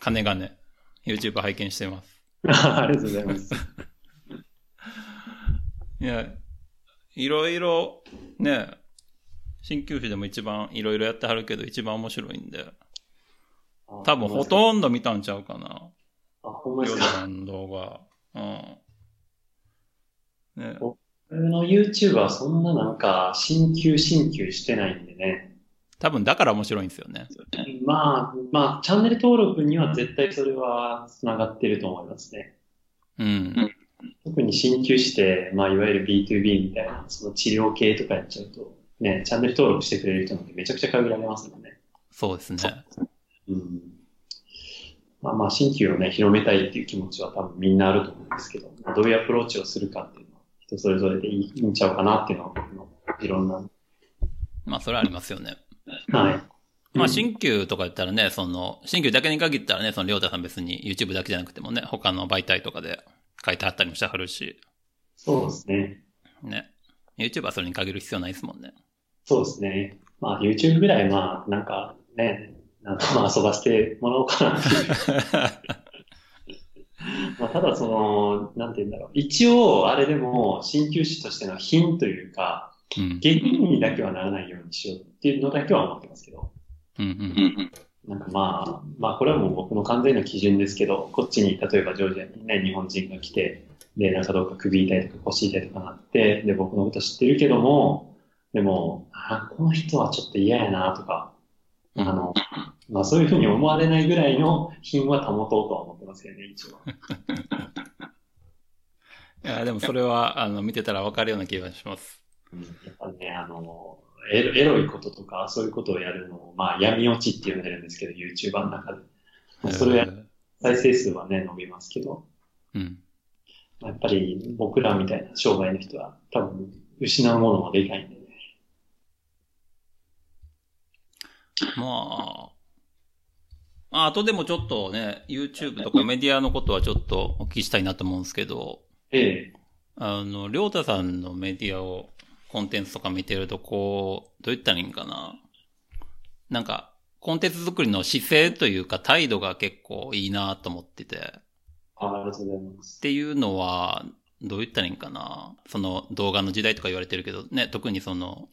金がね、YouTube 拝見してます。ありがとうございます。いや、いろいろ、ね、鍼灸師でも一番いろいろやってはるけど、一番面白いんで、多分ほんとんど見たんちゃうかな。あ、ほんまでヨすか？ダさんの動画。うん。ね、僕の YouTube はそんななんか、新旧新旧してないんでね。多分だから面白いんですよね。まあ、まあ、チャンネル登録には絶対それは繋がってると思いますね。うん。特に鍼灸師で、まあ、いわゆる B2B みたいな、その治療系とかやっちゃうと、ね、チャンネル登録してくれる人なんてめちゃくちゃ限られますもんね。そうですね。うん。まあまあ、鍼灸をね、広めたいっていう気持ちは多分みんなあると思うんですけど、まあどういうアプローチをするかっていうのは、人それぞれでいいんちゃうかなっていうのはいろんな、まあ、それはありますよね。はい。まあ、うん新旧とか言ったらね、その、新旧だけに限ったらね、その、りょうたさん別に YouTube だけじゃなくてもね、他の媒体とかで書いてあったりもしてはるし、そうですね。ね。YouTube はそれに限る必要ないですもんね。そうですね。まあ、YouTube ぐらい、まあ、なんかね、なんかまあ遊ばせてもらおうかなっていう。まあ、ただその、なんて言うんだろう。一応、あれでも、鍼灸師としての品というか、うん。にだけはならないようにしようっていうのだけは思ってますけど。うんうんなんかまあ、まあこれはもう僕の完全な基準ですけど、こっちに例えばジョージアにね、日本人が来て、で、なんかどうか首痛いとか腰痛いとかなって、で、僕のこと知ってるけども、でも、あ、この人はちょっと嫌やなとか、うん。あの、まあそういうふうに思われないぐらいの品は保とうとは思ってますけどね、一応。いや、でもそれは、あの、見てたらわかるような気がします。うんやっぱね、あの、エロエロいこととか、そういうことをやるのを、まあ闇落ちって呼んでるんですけど、YouTuber の中で。まあそれをやえー再生数はね、伸びますけど、うん。まあやっぱり僕らみたいな商売の人は多分失うものもでかいんでね。まあ、ああとでもちょっとね、YouTube とかメディアのことはちょっとお聞きしたいなと思うんですけど、ええ。あの、りょうたさんのメディアを、コンテンツとか見てると、こう、どう言ったらいいんかな。なんか、コンテンツ作りの姿勢というか態度が結構いいなと思ってて。っあありがとうございます。ていうのは、どう言ったらいいんかな。その動画の時代とか言われてるけど、ね、特にその、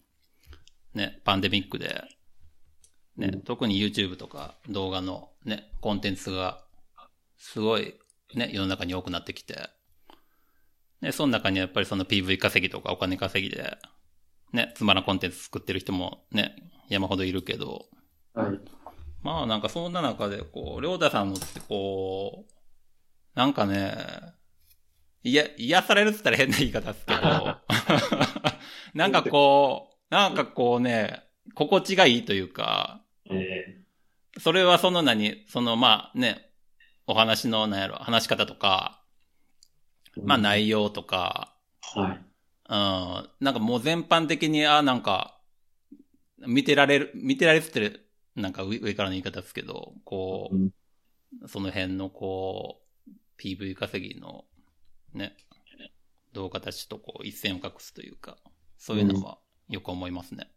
ね、パンデミックで、ね、うん特に YouTube とか動画のね、コンテンツが、すごい、ね、世の中に多くなってきて、ね、その中にやっぱりその PV 稼ぎとかお金稼ぎで、ね、つまらんコンテンツ作ってる人もね、山ほどいるけど、はい。まあなんかそんな中で、こう、りょうたさんのってこう、なんかね、いや、癒されるって言ったら変な言い方ですけど、なんかこう、なんかこうね、心地がいいというか、えそれはその何、そのまあね、お話のなんやろ、話し方とか、えまあ内容とか、はい。うん、なんかもう全般的に、あ、なんか、見てられる、見てられて言ってなんか上上からの言い方ですけど、こうんう、その辺のこう、PV 稼ぎの、ね、動画たちとこう一線を画すというか、そういうのはよく思いますね。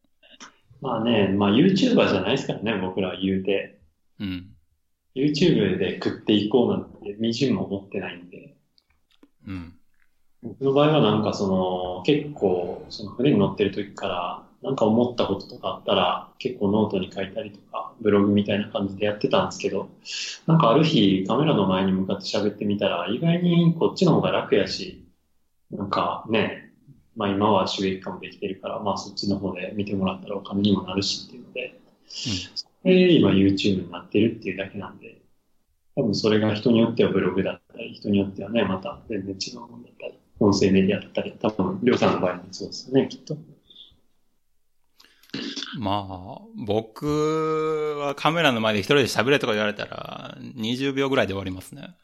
まあね、まあ YouTuber じゃないですからね、僕らは言うて。うん。YouTube で食っていこうなんて、みじんも思ってないんで。うん。僕の場合はなんかその、結構、その船に乗ってる時から、なんか思ったこととかあったら、結構ノートに書いたりとか、ブログみたいな感じでやってたんですけど、なんかある日カメラの前に向かって喋ってみたら、意外にこっちの方が楽やし、なんかね、まあ今は収益化もできてるから、まあそっちの方で見てもらったらお金にもなるしっていうので、で、今 YouTube になってるっていうだけなんで、多分それが人によってはブログだったり、人によってはね、また全然違うものだったり、音声メディアだったり、多分、りょうさんの場合もそうですよね、きっと。まあ、僕はカメラの前で一人で喋れとか言われたら、20秒ぐらいで終わりますね。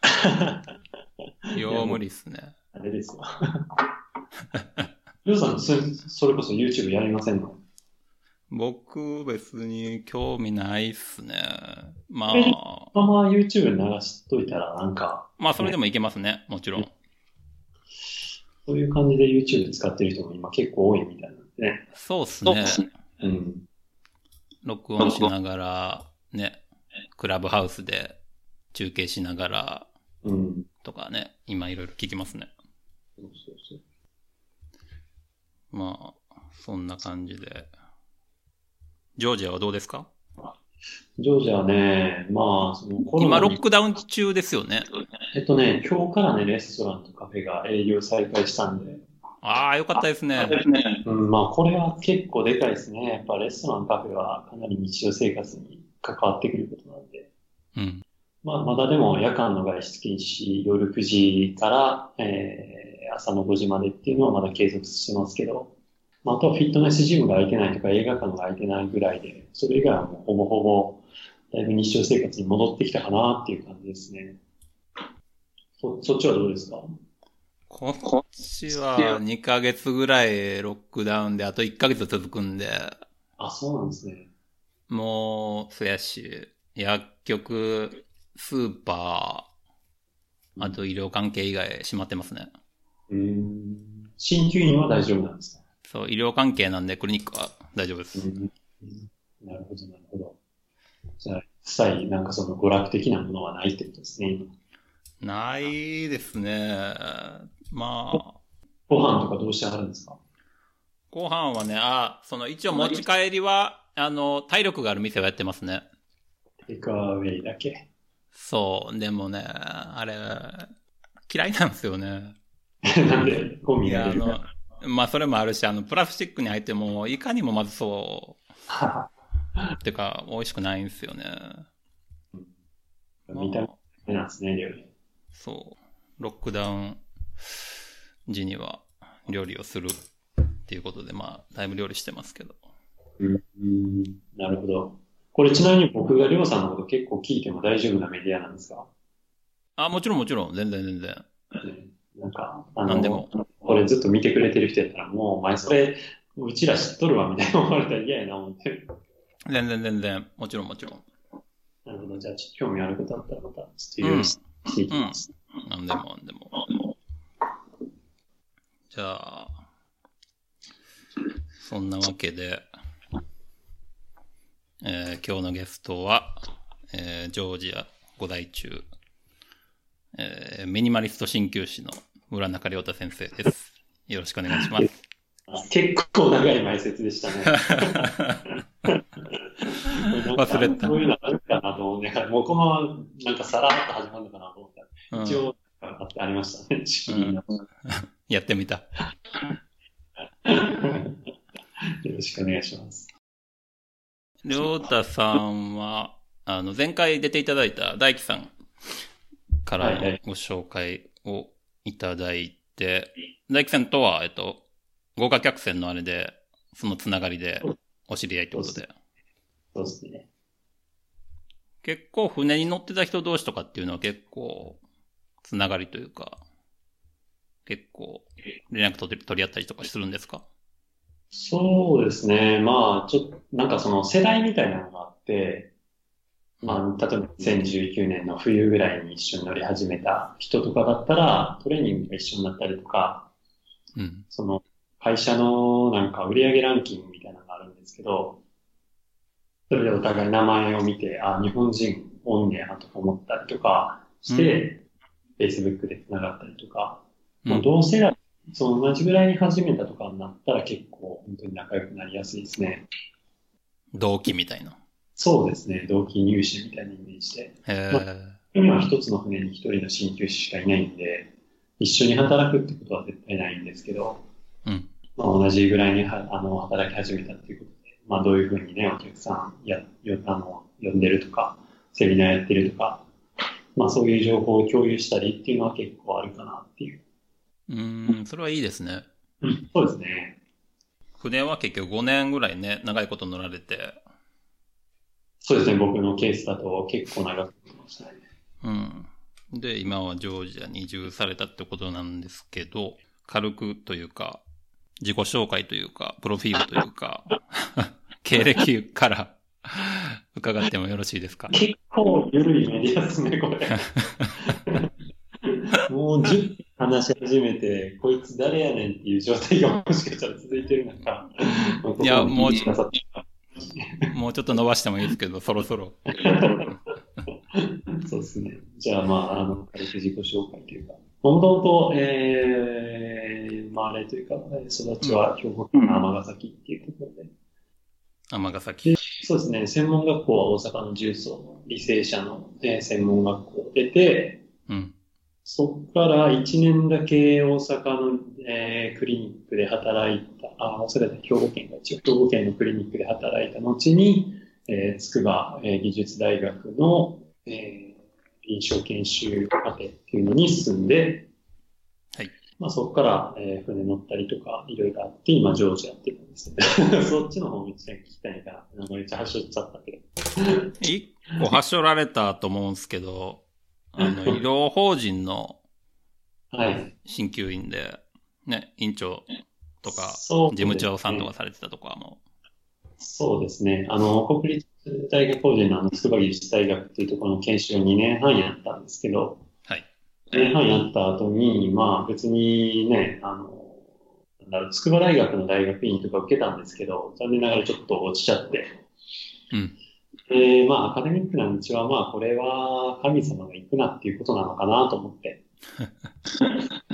よう無理っすね。あれですよ。りょうさん、それそれこそ YouTube やりませんの僕別に興味ないっすね。まえあ、まま YouTube に流しといたら、なんか、まあそれでもいけますね。もちろん。そういう感じで YouTube 使ってる人も今結構多いみたいなんでね。そうっすね。うん。録音しながら、ね、クラブハウスで中継しながらうん。とかね、今いろいろ聞きますね。そうそうそう。まあ、そんな感じで。ジョージアはどうですか？ジョージアはね、まあ、そのコロ今ナにロックダウン中ですよね。えっとね、今日からね、レストランとカフェが営業再開したんで、ああ、よかったですね。うん、まあ、これは結構でかいですね。やっぱレストラン、カフェはかなり日常生活に関わってくることなんで。うん。まあ、まだでも夜間の外出禁止、夜9時から、えー朝の5時までっていうのはまだ継続してますけど、まあ、あとはフィットネスジムが空いてないとか映画館が空いてないぐらいで、それ以外はもうほぼほぼ、だいぶ日常生活に戻ってきたかなっていう感じですね。そ、そっちはどうですか？こっちは2ヶ月ぐらいロックダウンで、あと1ヶ月続くんで、あ、そうなんですね。もう、そやし、薬局、スーパー、あと医療関係以外閉まってますね。うーん。鍼灸院は大丈夫なんですか？そう、医療関係なんでクリニックは大丈夫です。うんなるほど、なるほど。じゃあ、実際、なんかその娯楽的なものはないってことですね、今。ないですね。まあ、ご飯とかどうしてあるんですか？ご飯はね、あ、その一応持ち帰りは、あの、体力がある店はやってますね。テイクアウェイだけ？そう、でもね、あれ、嫌いなんですよね。なんで、ゴミが出るか。の、まあそれもあるし、あの、プラスチックに入っても、いかにもまずそう、ってか、美味しくないんですよね。見た目なんですね、料理。そう。ロックダウン時には料理をするっていうことで、まあ、だいぶ料理してますけど。うん、なるほど。これちなみに僕がりょうさんのこと結構聞いても大丈夫なメディアなんですか？あ、もちろんもちろん、全然全然。ねなんか、あなんでもこれずっと見てくれてる人やったら、もうお前それ、うちら知っとるわ、みたいな思われたら嫌やな、思って。全然全然、もちろんもちろん。なるほど。じゃあ、ちょっと興味あることあったらまた、ちょっというんろいろ。していきます。なんでもなんでも。じゃあ、そんなわけで、えー今日のゲストは、えージョージア五代中、えーミニマリスト鍼灸師の村中亮太先生です。よろしくお願いします。結構長い前説でしたね。忘れたそういうのあるかなと思うね。もうこのままなんかさらっと始まるのかなと思ったら、うん一応、あってありましたね、仕切りの。やってみた。よろしくお願いします。亮太さんは、あの、前回出ていただいた大輝さんからご紹介をいただいて、大輝さんとは、えっと、豪華客船のあれで、そのつながりでお知り合いってことで。そうですね。結構船に乗ってた人同士とかっていうのは結構、つながりというか、結構、連絡取り合ったりとかするんですか？そうですね。まあ、ちょっと、なんかその世代みたいなのがあって、まあ、例えば2019年の冬ぐらいに一緒に乗り始めた人とかだったら、トレーニングが一緒になったりとか、うん。その会社のなんか売上ランキングみたいなのがあるんですけど、それでお互い名前を見て、あ、日本人おんねやなとか思ったりとかして、Facebook で繋がったりとか、うんもう同世代、その同じぐらいに始めたとかになったら結構本当に仲良くなりやすいですね。同期みたいな。そうですね。同期入試みたいなイメージで。へまー今一つの船に一人の鍼灸師しかいないんで、一緒に働くってことは絶対ないんですけど、うん。まあ、同じぐらいにはあの働き始めたっていうことで、まあ、どういうふうにね、お客さんやよあの呼んでるとか、セミナーやってるとか、まあ、そういう情報を共有したりっていうのは結構あるかなっていう。うーん、それはいいですね。うん、そうですね。船は結局5年ぐらいね、長いこと乗られて、そうですね。僕のケースだと結構長くなりましたね。うん。で、今はジョージアに移住されたってことなんですけど、軽くというか、自己紹介というか、プロフィールというか、経歴から伺ってもよろしいですか？結構緩いメディアですね、これ。もう10分話し始めて、こいつ誰やねんっていう状態がもしかしたら続いてる中、いやもうもうちょっと伸ばしてもいいですけど、そろそろ。そうですね。じゃあ、まあ、あの、軽く自己紹介というか、もともと、えー、まあ、あれというか、育ちは兵庫県の尼崎っていうところで、尼崎。そうですね、専門学校は大阪の重曹の理性者の、えー専門学校を出て、うん。そこから1年だけ大阪の、えークリニックで働いた、あ、それで兵庫県が一応、兵庫県のクリニックで働いた後に、えー筑波、えー技術大学の、えー臨床研修課程っていうのに進んで、はい。まあそこから、えー船乗ったりとか、いろいろあって、今、上司やってるんですね。そっちの方めっちゃ聞きたいから、っちゃ走っちゃったけど。一個はしょられたと思うんですけど、あの、医療法人のはい。鍼灸院で、ね、院長とか、事務長さんとかされてたとかも、そうですね。あの、国立大学法人のあの、筑波技術大学っていうところの研修を2年半やったんですけど、はい。2年半やった後に、まあ別にね、あの、なんだろう、筑波大学の大学院とか受けたんですけど、残念ながらちょっと落ちちゃって、うん。で、まあアカデミックな道は、まあこれは神様が行くなっていうことなのかなと思って。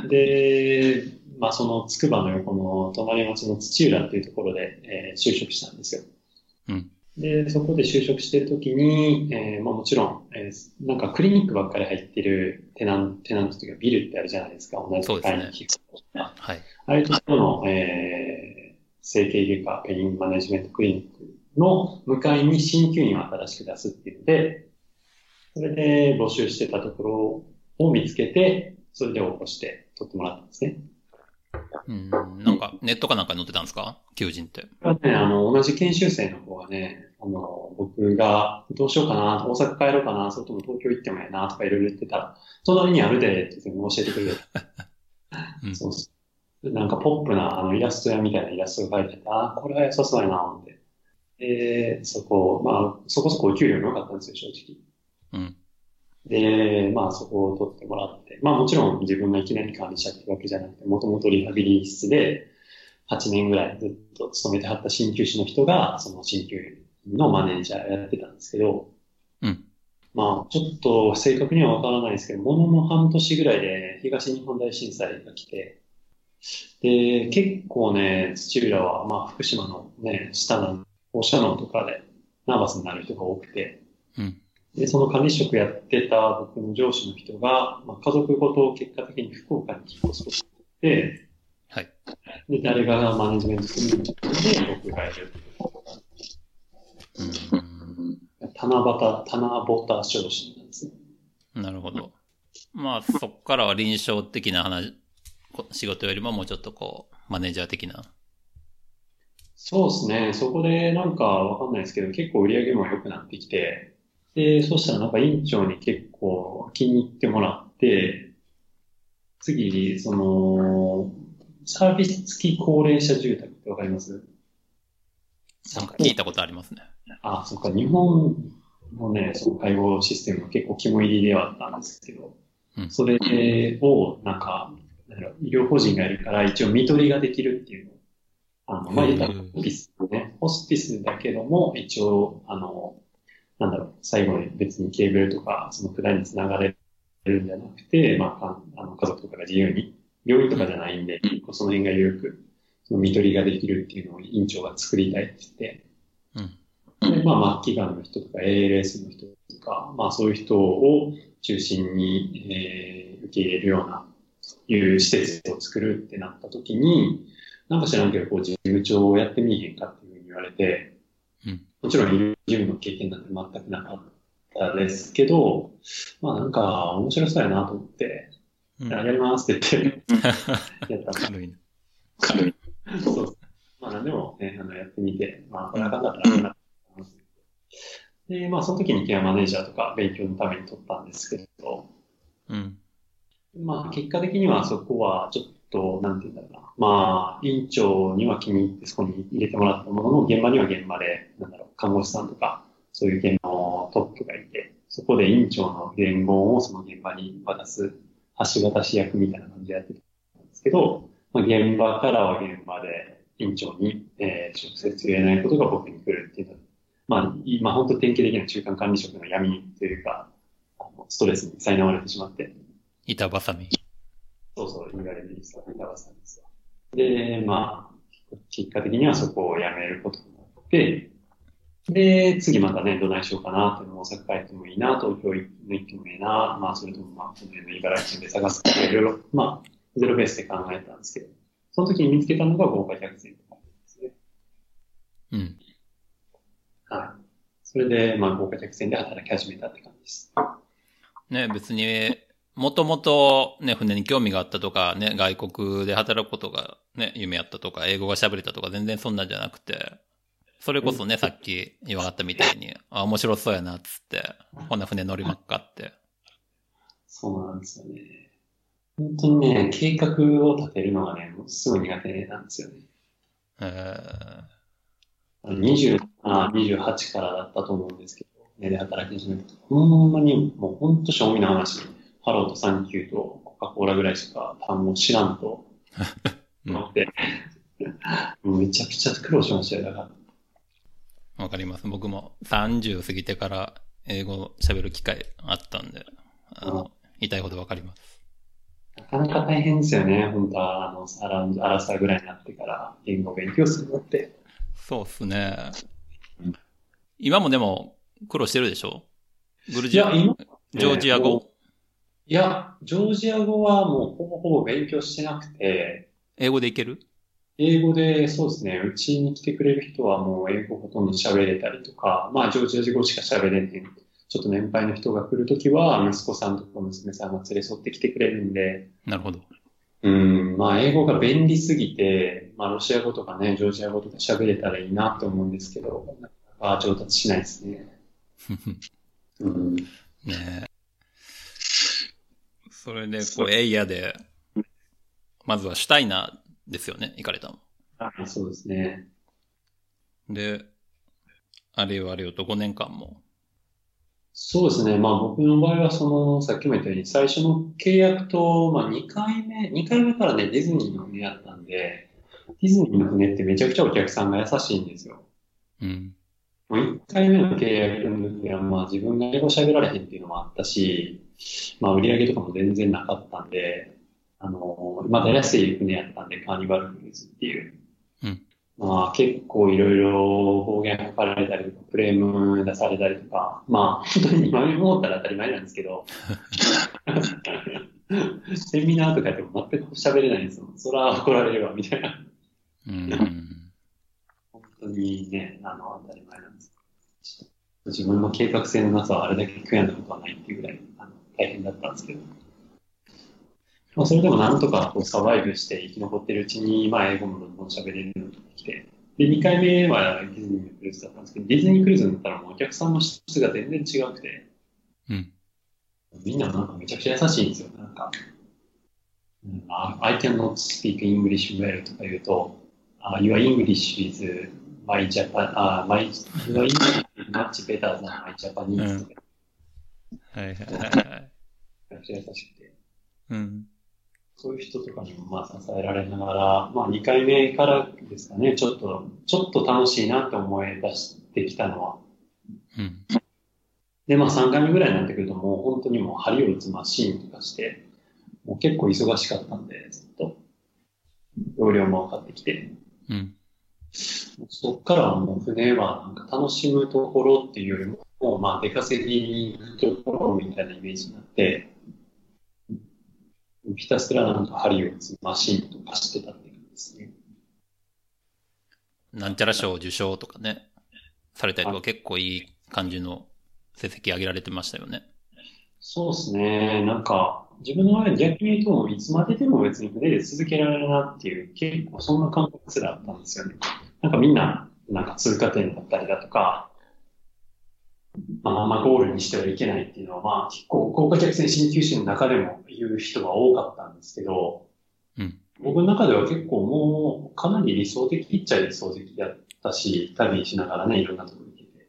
で、まあその筑波の横の隣町の土浦っていうところで、えー就職したんですよ。うん。で、そこで就職してるときに、えーまあもちろん、えーなんかクリニックばっかり入ってるテナント、テナントというかビルってあるじゃないですか、同じ階に引っ越したはい。ああいうところの、えー、整形外科、ペインマネジメントクリニックの向かいに鍼灸院を新しく出すっていうので、それで募集してたところを見つけて、それで応募して取ってもらったんですね。うん。なんか、ネットかなんかに載ってたんですか？求人って。これはね、あの、同じ研修生の子がね、あの、僕がどうしようかな、大阪帰ろうかな、それとも東京行ってもええな、とかいろいろ言ってたら、隣にあるで、って教えてくれて。うんそう。なんかポップなあのイラスト屋みたいなイラストが描いてて、あーこれは良さそうやな、思って。で、そこ、まあ、そこそこお給料も良かったんですよ、正直。うん。で、まあそこを取ってもらって、まあもちろん自分がいきなり管理者ってわけじゃなくて、もともとリハビリ室で8年ぐらいずっと勤めてはった鍼灸師の人が、その鍼灸のマネージャーやってたんですけど、うん。まあちょっと正確にはわからないですけど、ものの半年ぐらいで東日本大震災が来て、で、結構ね、土浦は、まあ福島のね、下の放射能とかでナーバスになる人が多くて、うん。で、その管理職やってた僕の上司の人が、まあ、家族ごと結果的に福岡に引っ越すことになって、はい。で、誰がマネジメントするんで、僕がやる。うん。七夕、七夕昇進なんですね。なるほど。まあ、そっからは臨床的な話、こ仕事よりももうちょっとこう、マネージャー的な。そうですね。そこでなんかわかんないですけど、結構売り上げも良くなってきて、で、そしたらなんか院長に結構気に入ってもらって、次、その、サービス付き高齢者住宅ってわかります？なんか聞いたことありますね。あ、そっか、日本のね、その介護システムは結構肝入りではあったんですけど、うんそれを、なんか、医療法人がいるから一応見取りができるっていうの。あの、まあ、言ったホスピスね、ホスピスだけども、一応、あの、なんだろう、最後に別にケーブルとか、その管につながれるんじゃなくて、まあ、かあの家族とかが自由に、病院とかじゃないんで、その辺が緩く、その見取りができるっていうのを院長が作りたいって言って、うん。で、まあ、末期がんの人とか ALS の人とか、まあ、そういう人を中心に、えー受け入れるような、いう施設を作るってなった時に、なんか知らんけど、こう、事務長をやってみいへんかっていうふうに言われて、うんもちろん、医療事務の経験なんて全くなかったですけど、まあ、なんか、面白そうやなと思って、うんあやりますって言って、やったんです軽いな。軽い。そう。まあ何でもね、あの、やってみて、まあ、これあかんかったらあかんなって思いますで、まあ、その時にケアマネージャーとか勉強のために取ったんですけど、うん。まあ、結果的にはそこはちょっと、となんて言うんだろうな。まあ、院長には気に入ってそこに入れてもらったものの、現場には現場で、なんだろう、看護師さんとか、そういう現場のトップがいて、そこで院長の伝言をその現場に渡す、橋渡し役みたいな感じでやってたんですけど、まあ、現場からは現場で院長に、えー直接言えないことが僕に来るっていうのは、まあ、今本当典型的な中間管理職の闇というか、あストレスに苛まれてしまって。板挟み。そうそう、言われる人は板挟みですよ。で、まあ、結果的にはそこを辞めることになって、で、次またね、どないしようかなっていうのを大阪帰ってもいいな、東京行ってもいいな、まあ、それともまあ、この辺の茨城県で探すとか、いろいろ、まあ、ゼロベースで考えたんですけど、その時に見つけたのが豪華客船とかですね。うん。はい。それで、まあ、豪華客船で働き始めたって感じです。ね、別に、もともとね、船に興味があったとか、ね、外国で働くことがね、夢やったとか、英語が喋れたとか、全然そんなんじゃなくて、それこそね、さっき言わはったみたいに、あ、面白そうやな、つって、こんな船乗りまっかって。そうなんですよね。本当にね、計画を立てるのがね、もうすごい苦手なんですよね。え20あ28からだったと思うんですけど、ね、で働き始めた。ほんまに、もうほんと正味な話、ハローとサンキューとコカ・コーラぐらいしか単語知らんと 思って、もうめちゃくちゃ苦労しましたよ、だから。わかります。僕も30過ぎてから英語喋る機会あったんで、あの、痛いほどわかります。なかなか大変ですよね、本当は、あの、アラアラサーぐらいになってから言語を勉強するのって。そうっすねうん。今もでも苦労してるでしょ？グルジア、今、ジョージア語？いや、ジョージア語はもうほぼほぼ勉強してなくて、英語でいける？英語で、そうですね、うちに来てくれる人はもう英語ほとんど喋れたりとか、まあ、ジョージア語しか喋れへん。ちょっと年配の人が来るときは、息子さんとか娘さんが連れ添ってきてくれるんで、なるほど。うん、まあ、英語が便利すぎて、まあ、ロシア語とかね、ジョージア語とか喋れたらいいなと思うんですけど、なかなか上達しないですね。うん、ねえ。それで、こう、エイヤで、まずはシュタイナーですよね、行かれたの。あそうですね。で、あれよあれよと5年間も。そうですね。まあ僕の場合はその、さっきも言ったように最初の契約と、まあ2回目、2回目からね、ディズニーの船やったんで、ディズニーの船ってめちゃくちゃお客さんが優しいんですよ。うん。もう1回目の契約の時はまあ自分が英語喋られへんっていうのもあったし、まあ売り上げとかも全然なかったんで、あの、まだ安い船やったんで、カーニバルクルーズっていう。うんまあ結構いろいろ暴言吐かれたりとか、クレーム出されたりとか、まあ本当に今思ったら当たり前なんですけど、セミナーとかやっても全く喋れないんですよ。そら怒られるわ、みたいな。うん。本当にね、あの、当たり前なんです。自分の計画性のなさはあれだけ悔やんだことはないっていうぐらいあの大変だったんですけど。まあ、それでもなんとかこうサバイブして生き残ってるうちに、まあ、英語もどんどん喋れるようになってきて。で、2回目はディズニークルーズだったんですけど、ディズニークルーズになったらもうお客さんの質が全然違くて、うん。みんななんかめちゃくちゃ優しいんですよ。なんか、うん、あ I cannot speak English well とか言うと、あ Your English is my Japan, あ my, Your English is much better than my Japanese とか、はいはいはいはい。めちゃくちゃ優しくて、うん。そういう人とかにもまあ支えられながら、まあ2回目からですかね、ちょっと、ちょっと楽しいなって思い出してきたのは、うん。で、まあ3回目ぐらいになってくるともう本当にもう針を打つマシーンとかして、もう結構忙しかったんで、ずっと、容量も分かってきて、うん。そっからはもう船はなんか楽しむところっていうよりも、もうまあ出稼ぎところみたいなイメージになって、ひたすらなんか針を打つマシーンとかしてたって感じですね。なんちゃら賞受賞とかね、されたりとか結構いい感じの成績上げられてましたよね。そうですね。なんか、自分の場合は逆に言うと、いつまででも別に船で続けられるなっていう、結構そんな感覚すらあったんですよね。なんかみんな、なんか通過点だったりだとか、まあ、あんまゴールにしてはいけないっていうのは、まあ、結構、高価客船新旧士の中でも言う人が多かったんですけど、うん僕の中では結構もう、かなり理想的っちゃ理想的だったし、旅しながらね、いろんなところに行けて。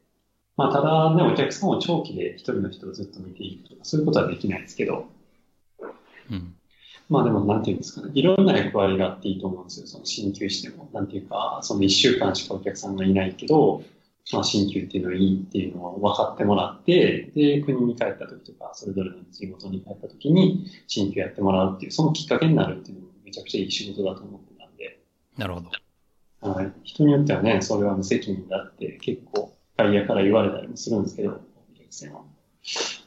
まあ、ただね、お客さんを長期で一人の人をずっと見ていくとか、そういうことはできないですけど、うん。まあでも、なんていうんですかね、いろんな役割があっていいと思うんですよ。その鍼灸師でも。なんていうか、その一週間しかお客さんがいないけど、まあ、新旧っていうのはいいっていうのを分かってもらって、で、国に帰った時とか、それぞれの地元に帰った時に、新旧やってもらうっていう、そのきっかけになるっていうのもめちゃくちゃいい仕事だと思ってたんで、なるほど。はい。人によってはね、それは無責任だって結構外野から言われたりもするんですけど、お客さんは。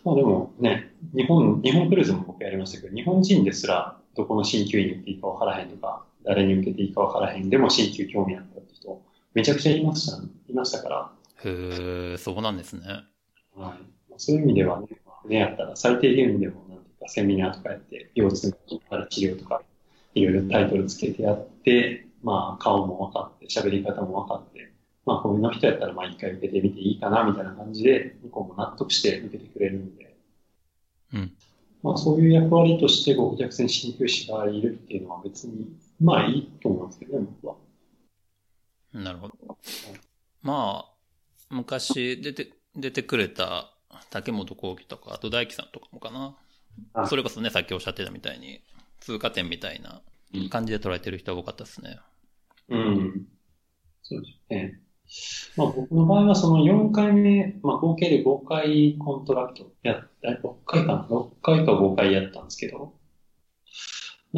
まあでもね、日本、日本クルーズも僕やりましたけど、日本人ですらどこの新旧に行っていいか分からへんとか、誰に向けていいか分からへんでも新旧興味あったって人、めちゃくちゃいました、いましたから、へえ、そうなんですね。はい。そういう意味ではね、ねやったら最低限でも、なんていうか、セミナーとかやって、腰痛から治療とか、いろいろタイトルつけてやって、まあ、顔も分かって、喋り方も分かって、まあ、こういうの人やったら、まあ、一回受けてみていいかな、みたいな感じで、向こうも納得して受けてくれるんで、うん。まあ、そういう役割として、ご客船鍼灸師がいるっていうのは別に、まあ、いいと思うんですけどね、僕は。なるほど。まあ、昔出て、出てくれた竹本幸喜とか、あと大樹さんとかもかな。あそれこそね、さっきおっしゃってたみたいに、通過点みたいな感じで捉えてる人が多かったですね。うん。そうですね。まあ僕の場合はその4回目、まあ合計で5回 contract やった、6回かな ?6 回か5回やったんですけど、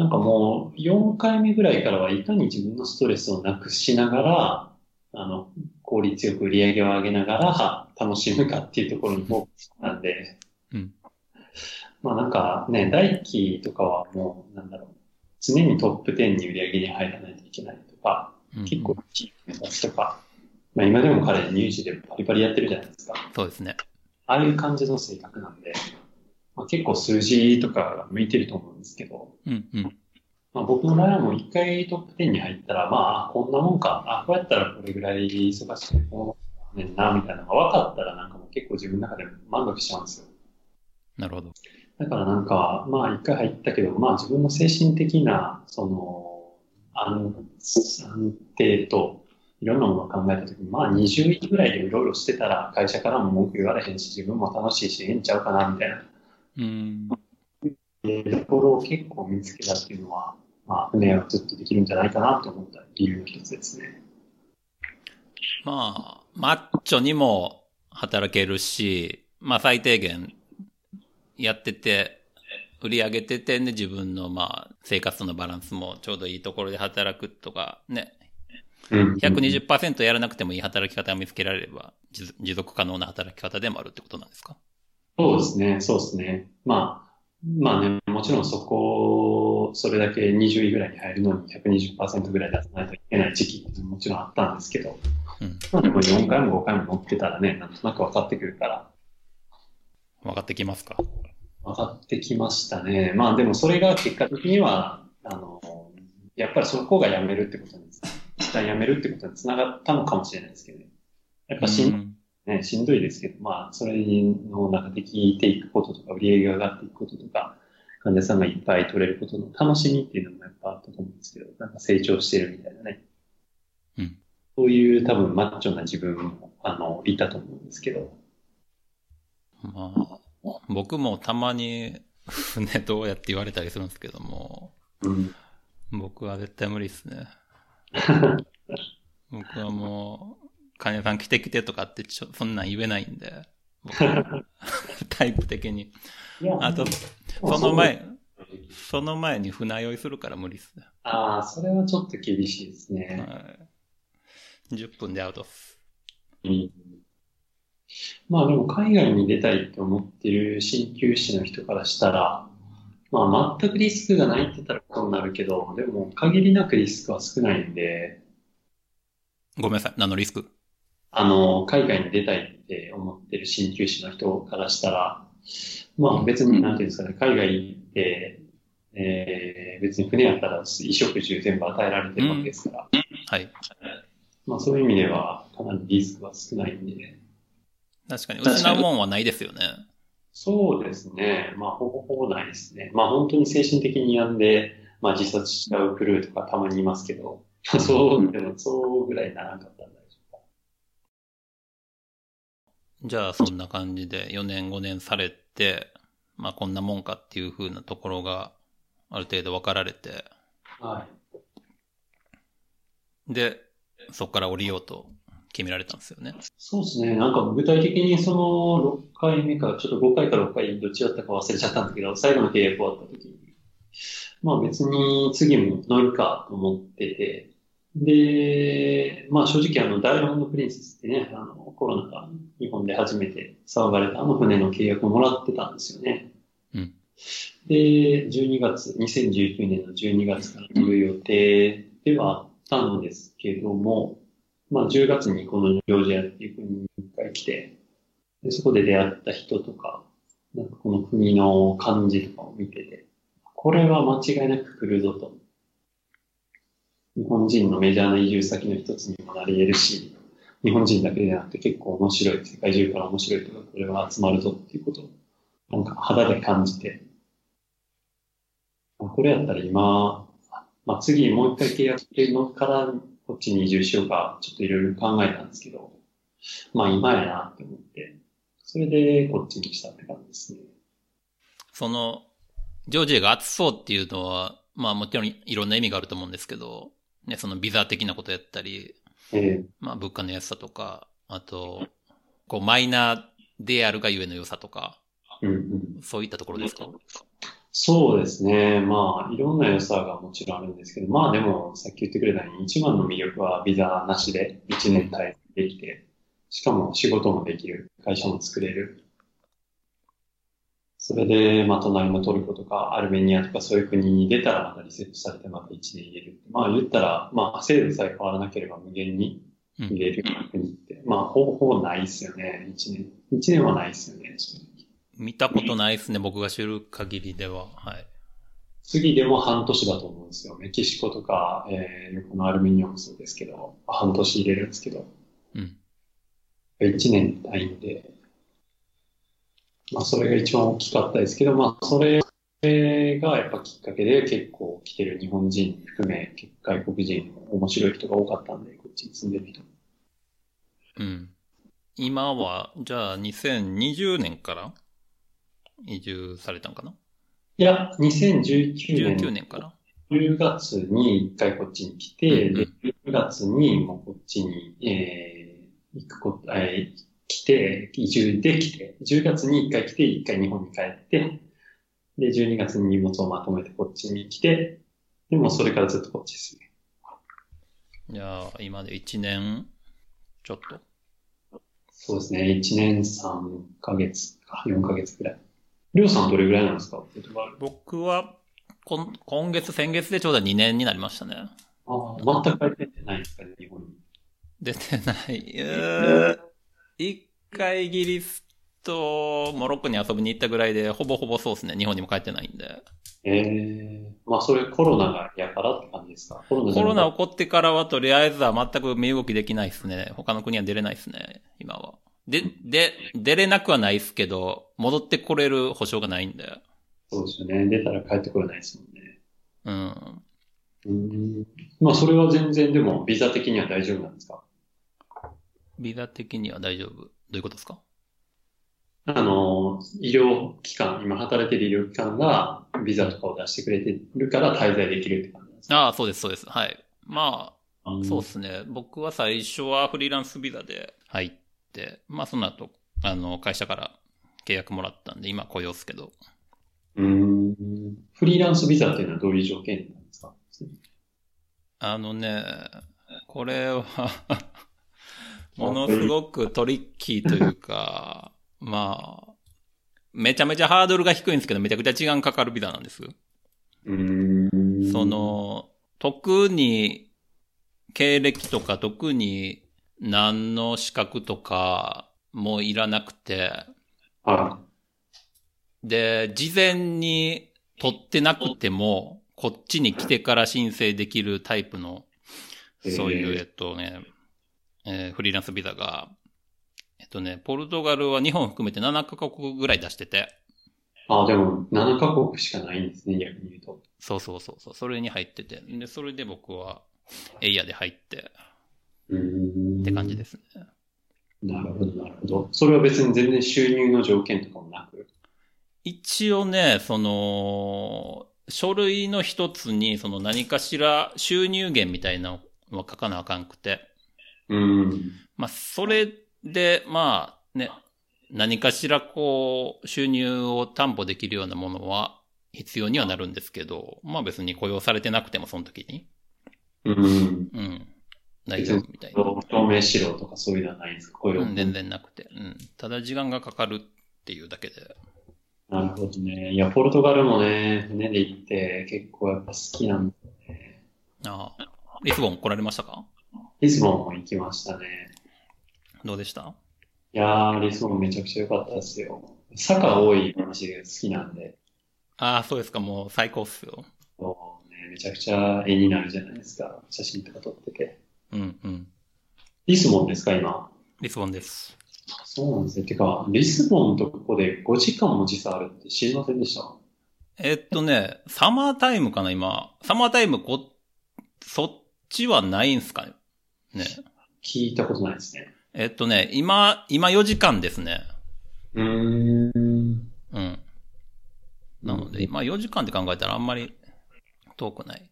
なんかもう4回目ぐらいからはいかに自分のストレスをなくしながら、あの、効率よく売り上げを上げながら楽しむかっていうところにフォーカスなんで、うん。まあなんかね、大輝とかはもう、なんだろう、常にトップ10に売り上げに入らないといけないとか、うん結構チーム目指すとか、まあ今でも彼入試でバリバリやってるじゃないですか。そうですね。ああいう感じの性格なんで、まあ、結構数字とかが向いてると思うんですけど、うん、うん。まあ僕の場合はもう一回トップ10に入ったら、まあこんなもんか、あ、こうやったらこれぐらい忙しいこうねんな、みたいなのが分かったらなんかもう結構自分の中で満足しちゃうんですよ。なるほど。だからなんか、まあ一回入ったけど、まあ自分の精神的な、その、安安定と、いろんなものを考えたときに、まあ20位ぐらいでうろうろしてたら、会社からも文句言われへんし、自分も楽しいし、ええんちゃうかな、みたいな、うん。えーところを結構見つけたっていうのは、まあ船はずっとできるんじゃないかなと思った理由の一つですね。まあ、マッチョにも働けるし、まあ最低限やってて、売り上げててね、自分のまあ生活のバランスもちょうどいいところで働くとか、ね、うん。120%やらなくてもいい働き方を見つけられれば、持続可能な働き方でもあるってことなんですか？そうですね、そうですね。まあ、まあね、もちろんそこ、それだけ20位ぐらいに入るのに120%ぐらい出さないといけない時期ってもちろんあったんですけど、うん。まあでも4回も5回も乗ってたらね、なんとなく分かってくるから、分かってきますか？分かってきましたね。まあでもそれが結果的には、あの、やっぱりそこがやめるってことに、一旦やめるってことにつながったのかもしれないですけどね。やっぱしんね、しんどいですけど、まあ、それの中で聞いていくこととか、売り上げが上がっていくこととか、患者さんがいっぱい取れることの楽しみっていうのもやっぱあったと思うんですけど、なんか成長してるみたいなね。うん。そういう多分マッチョな自分も、あの、いたと思うんですけど。まあ、僕もたまに船どうやって言われたりするんですけども、うん。僕は絶対無理ですね。僕はもう、金井さん来て来てとかってちょ、そんなん言えないんで、タイプ的に。あと、その前、その前に船酔いするから無理っすね。ああ、それはちょっと厳しいですね。はい。10分でアウトっす。うんまあでも海外に出たいと思ってる鍼灸師の人からしたら、まあ全くリスクがないって言ったらことになるけど、でも限りなくリスクは少ないんで、ごめんなさい。何のリスク？あの、海外に出たいって思ってる鍼灸師の人からしたら、まあ別になんていうんですかね、海外行って、えー、別に船やったら衣食住全部与えられてるわけですから、はい。まあそういう意味ではかなりリスクは少ないんで、確かに、失うもんはないですよね。そうですね。まあ、ほぼほぼないですね。まあ、本当に精神的に病んで、まあ、自殺しちゃうクルーとかたまにいますけど、そう、でも、そうぐらいならなかったら大じゃあ、そんな感じで4年5年されて、まあこんなもんかっていう風なところがある程度分かられて、はで、そこから降りようと決められたんですよね。そうですね。なんか具体的にその6回目か、ちょっと5回か6回どっちだったか忘れちゃったんだけど、最後の契約終わった時に、まあ別に次も乗るかと思ってて、で、まあ正直あの、ダイヤモンドプリンセスってね、あの、コロナが日本で初めて騒がれたあの船の契約をもらってたんですよね。うん。で、12月、2019年の12月から乗る予定ではあったのですけども、まあ10月にこのジョージアっていう国に一回来て、でそこで出会った人とか、なんかこの国の感じとかを見てて、これは間違いなく来るぞと。日本人のメジャーな移住先の一つにもなり得るし、日本人だけでなくて結構面白い、世界中から面白い人がこれは集まるぞっていうことを、なんか肌で感じて、これやったら今、まあ、次もう一回契約してるのからこっちに移住しようか、ちょっといろいろ考えたんですけど、まあ今やなって思って、それでこっちにしたって感じですね。その、ジョージアが暑そうっていうのは、まあもちろんいろんな意味があると思うんですけど、ね、そのビザ的なことやったり、ええまあ物価の安さとか、あと、こうマイナーであるがゆえの良さとか、うんうん、そういったところですか？そうですね。まあ、いろんな良さがもちろんあるんですけど、まあでも、さっき言ってくれたように、一番の魅力はビザなしで1年滞在できて、しかも仕事もできる、会社も作れる。それで、まあ、隣のトルコとかアルメニアとかそういう国に出たらまたリセットされてまた1年入れる。まあ言ったら、まあ制度さえ変わらなければ無限にうん入れる国って、まあほぼないですよね、1年。1年はないですよね、見たことないですね、僕が知る限りでは。はい。次でも半年だと思うんですよ。メキシコとか、えー、横のアルメニアもそうですけど、半年入れるんですけど、うん。1年ないんで、まあそれが一番大きかったですけど、まあそれがやっぱきっかけで結構来てる日本人含め、外国人も面白い人が多かったんで、こっちに住んでる人。うん。今は、じゃあ2020年から？移住されたんかな？いや、2019 ?19 年年から？10月に一回こっちに来て、うんで、10月にもうこっちに、えー、行くこと、えー、来て、移住できて、10月に一回来て、一回日本に帰って、で、12月に荷物をまとめてこっちに来て、でもそれからずっとこっちですね。じゃあ、今で1年ちょっと。そうですね、1年3ヶ月か、4ヶ月くらい。りょうさんどれぐらいなんですか？僕は、こん今月、先月でちょうど2年になりましたね。ああ、全く帰ってないんですかね、日本に。出てない。うー一回イギリスとモロッコに遊びに行ったぐらいで、ほぼほぼそうですね。日本にも帰ってないんで。ええまあそれコロナが嫌からって感じですか？コロナじコロナ起こってからはとりあえずは全く身動きできないですね。他の国は出れないですね、今は。で、で、出れなくはないですけど、戻ってこれる保証がないんで。そうですよね。出たら帰ってこれないですもんね。うん。うん。まあ、それは全然でも、ビザ的には大丈夫なんですか？ビザ的には大丈夫？どういうことですか？あの、医療機関、今働いてる医療機関が、ビザとかを出してくれてるから滞在できるって感じですかああ、そうです、そうです。はい。まあ、んそうですね。僕は最初はフリーランスビザで入って、まあその後、あの、会社から契約もらったんで、今雇用っすけど。うん。フリーランスビザっていうのはどういう条件なんですか？あのね、これは、ものすごくトリッキーというか、まあ、めちゃめちゃハードルが低いんですけど、めちゃくちゃ時間かかるビザなんです。うん。そ、の、特に、経歴とか特に何の資格とかもいらなくて、はで、事前に取ってなくても、こっちに来てから申請できるタイプの、そういう、えーえっとね、えーフリーランスビザが、えっとね、ポルトガルは日本含めて7カ国ぐらい出してて、い。あ、でも、7カ国しかないんですね、逆に言うと。そうそうそうそう、それに入ってて、で、それで僕は、エイヤで入って、うん。って感じですね。なるほど、なるほど。それは別に全然収入の条件とかもなく？一応ね、その、書類の一つに、その何かしら収入源みたいなのは書かなあかんくて、うん。まあ、それで、まあね、何かしらこう、収入を担保できるようなものは必要にはなるんですけど、まあ別に雇用されてなくてもその時に、うん。うん、大丈夫みたいな。証明しろとかそういうのはないんですか？こういううん、全然なくて。うん。ただ時間がかかるっていうだけで。なるほどね。いや、ポルトガルもね、船で行って結構やっぱ好きなんで、ね、ああ。リスボン来られましたか？リスボンも行きましたね。どうでした？いやー、リスボンめちゃくちゃ良かったですよ。坂多い話が好きなんで、ああ、そうですか。もう最高っすよ。もうね、めちゃくちゃ絵になるじゃないですか。写真とか撮ってて。うん、うん。リスボンですか、今？リスボンです。そうなんですよ。てか、リスボンとここで5時間も時差あるって知りませんでした？えっとね、サマータイムかな、今。サマータイムこ、そっちはないんすかね。ね。聞いたことないですね。えっとね、今、今4時間ですね。うーん。うん。なので、今4時間って考えたらあんまり遠くない。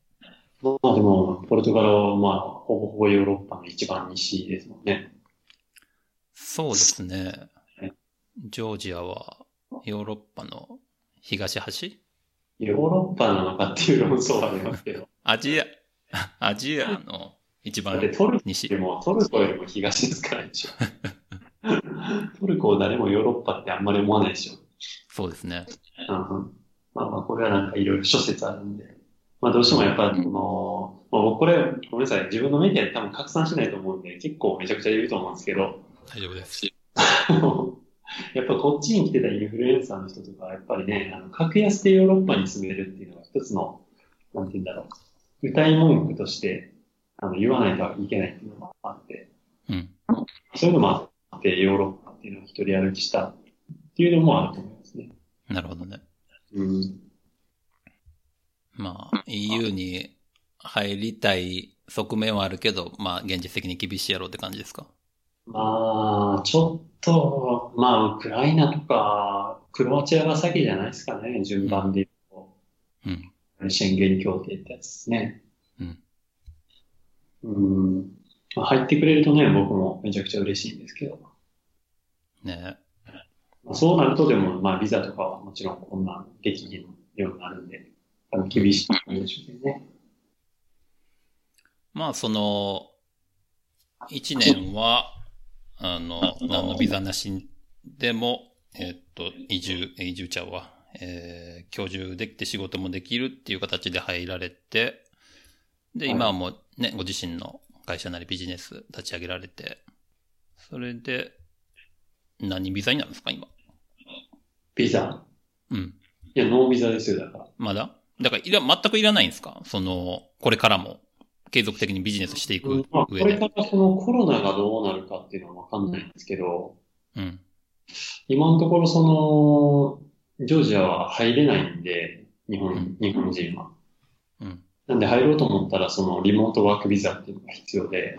まあでも、ポルトガルはまあ、ほぼほぼヨーロッパの一番西ですもんね。そうですねはい。ジョージアはヨーロッパの東端？ヨーロッパなのかっていう論争はありますけど。アジア、アジアの一番だってトルコ西で。も、トルコよりも東ですから、一応。トルコを誰もヨーロッパってあんまり思わないでしょ。そうですね。うんまあまあ、これはなんかいろいろ諸説あるんで。まあどうしてもやっぱりこの、まあ僕これ、ごめんなさい、自分のメディアで多分拡散しないと思うんで、結構めちゃくちゃ言うと思うんですけど、大丈夫です。やっぱこっちに来てたインフルエンサーの人とかはやっぱりね、あの、格安でヨーロッパに住めるっていうのが一つの、なんて言うんだろう、歌い文句として、あの、言わないといけないっていうのがあって、うん。そういうのもあって、ヨーロッパっていうのを一人歩きしたっていうのもあると思いますね。なるほどね。うん。まあ、EU に入りたい側面はあるけど、まあ、現実的に厳しいやろうって感じですか？まあ、ちょっと、まあ、ウクライナとか、クロアチアが先じゃないですかね、順番で言ううん。と。宣言協定ってやつですね。うん。うん。まあ、入ってくれるとね、僕もめちゃくちゃ嬉しいんですけど。ねまあそうなるとでも、まあ、ビザとかはもちろんこんなんできひんようになるんで、多分厳しいんでしょうけどね。まあ、その、一年は、あの、何のビザなしでも、えっと、移住、移住ちゃうわ。えー、居住できて仕事もできるっていう形で入られて、で、はい今はもうね、ご自身の会社なりビジネス立ち上げられて、それで、何ビザになるんですか、今？ビザ？うん。いや、ノービザですよ、だから。まだ？だから、いら、全くいらないんですか？その、これからも、継続的にビジネスしていくまあ、こ上で。れからそのコロナがどうなるかっていうのはわかんないんですけど、うん。今のところその、ジョージアは入れないんで、日本、うん日本人は。うん。なんで入ろうと思ったら、そのリモートワークビザっていうのが必要で、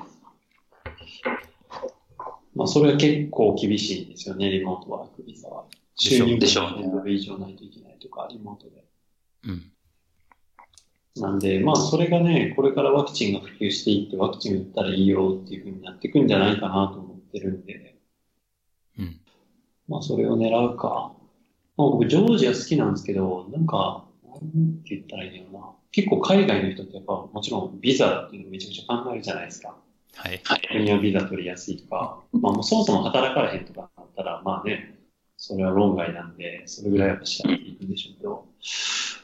まあそれは結構厳しいんですよね、リモートワークビザは。収入でしょうが1000ドル以上ないといけないとか、リモートで。うん。なんで、まあそれがね、これからワクチンが普及していって、ワクチン打ったらいいよっていう風になっていくんじゃないかなと思ってるんで、うん。まあそれを狙うか。まあ僕、ジョージア好きなんですけど、なんか、なんて言ったらいいのかな。結構海外の人ってやっぱもちろんビザっていうのめちゃくちゃ考えるじゃないですか。はい。国はビザ取りやすいとか、まあもうそもそも働かれへんとかだったら、まあね、それは論外なんで、それぐらいやっぱ調べていくんでしょうけど、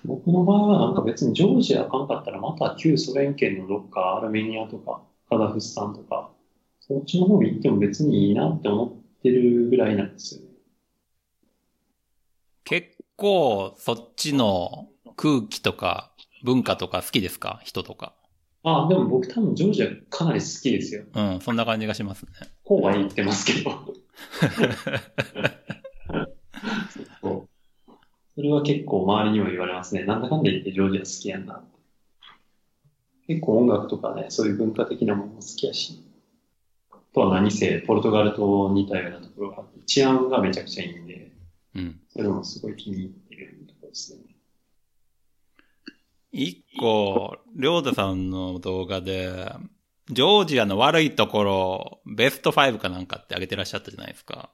僕の場合はなんか別にジョージアあかんかったら、また旧ソ連圏のどっか、アルメニアとか、カザフスタンとか、そっちの方に行っても別にいいなって思ってるぐらいなんですよね。結構、そっちの空気とか文化とか好きですか？人とか。あ、でも僕多分ジョージアかなり好きですよ。うん、そんな感じがしますね。こうは言ってますけど。そうそれは結構周りにも言われますね。なんだかんだ言ってジョージア好きやんな。結構音楽とかね、そういう文化的なものも好きやし。あとは何せ、ポルトガルと似たようなところがあって、治安がめちゃくちゃいいんで、うん。それもすごい気に入ってるところですね。一個、りょうたさんの動画で、ジョージアの悪いところ、ベスト5かなんかってあげてらっしゃったじゃないですか。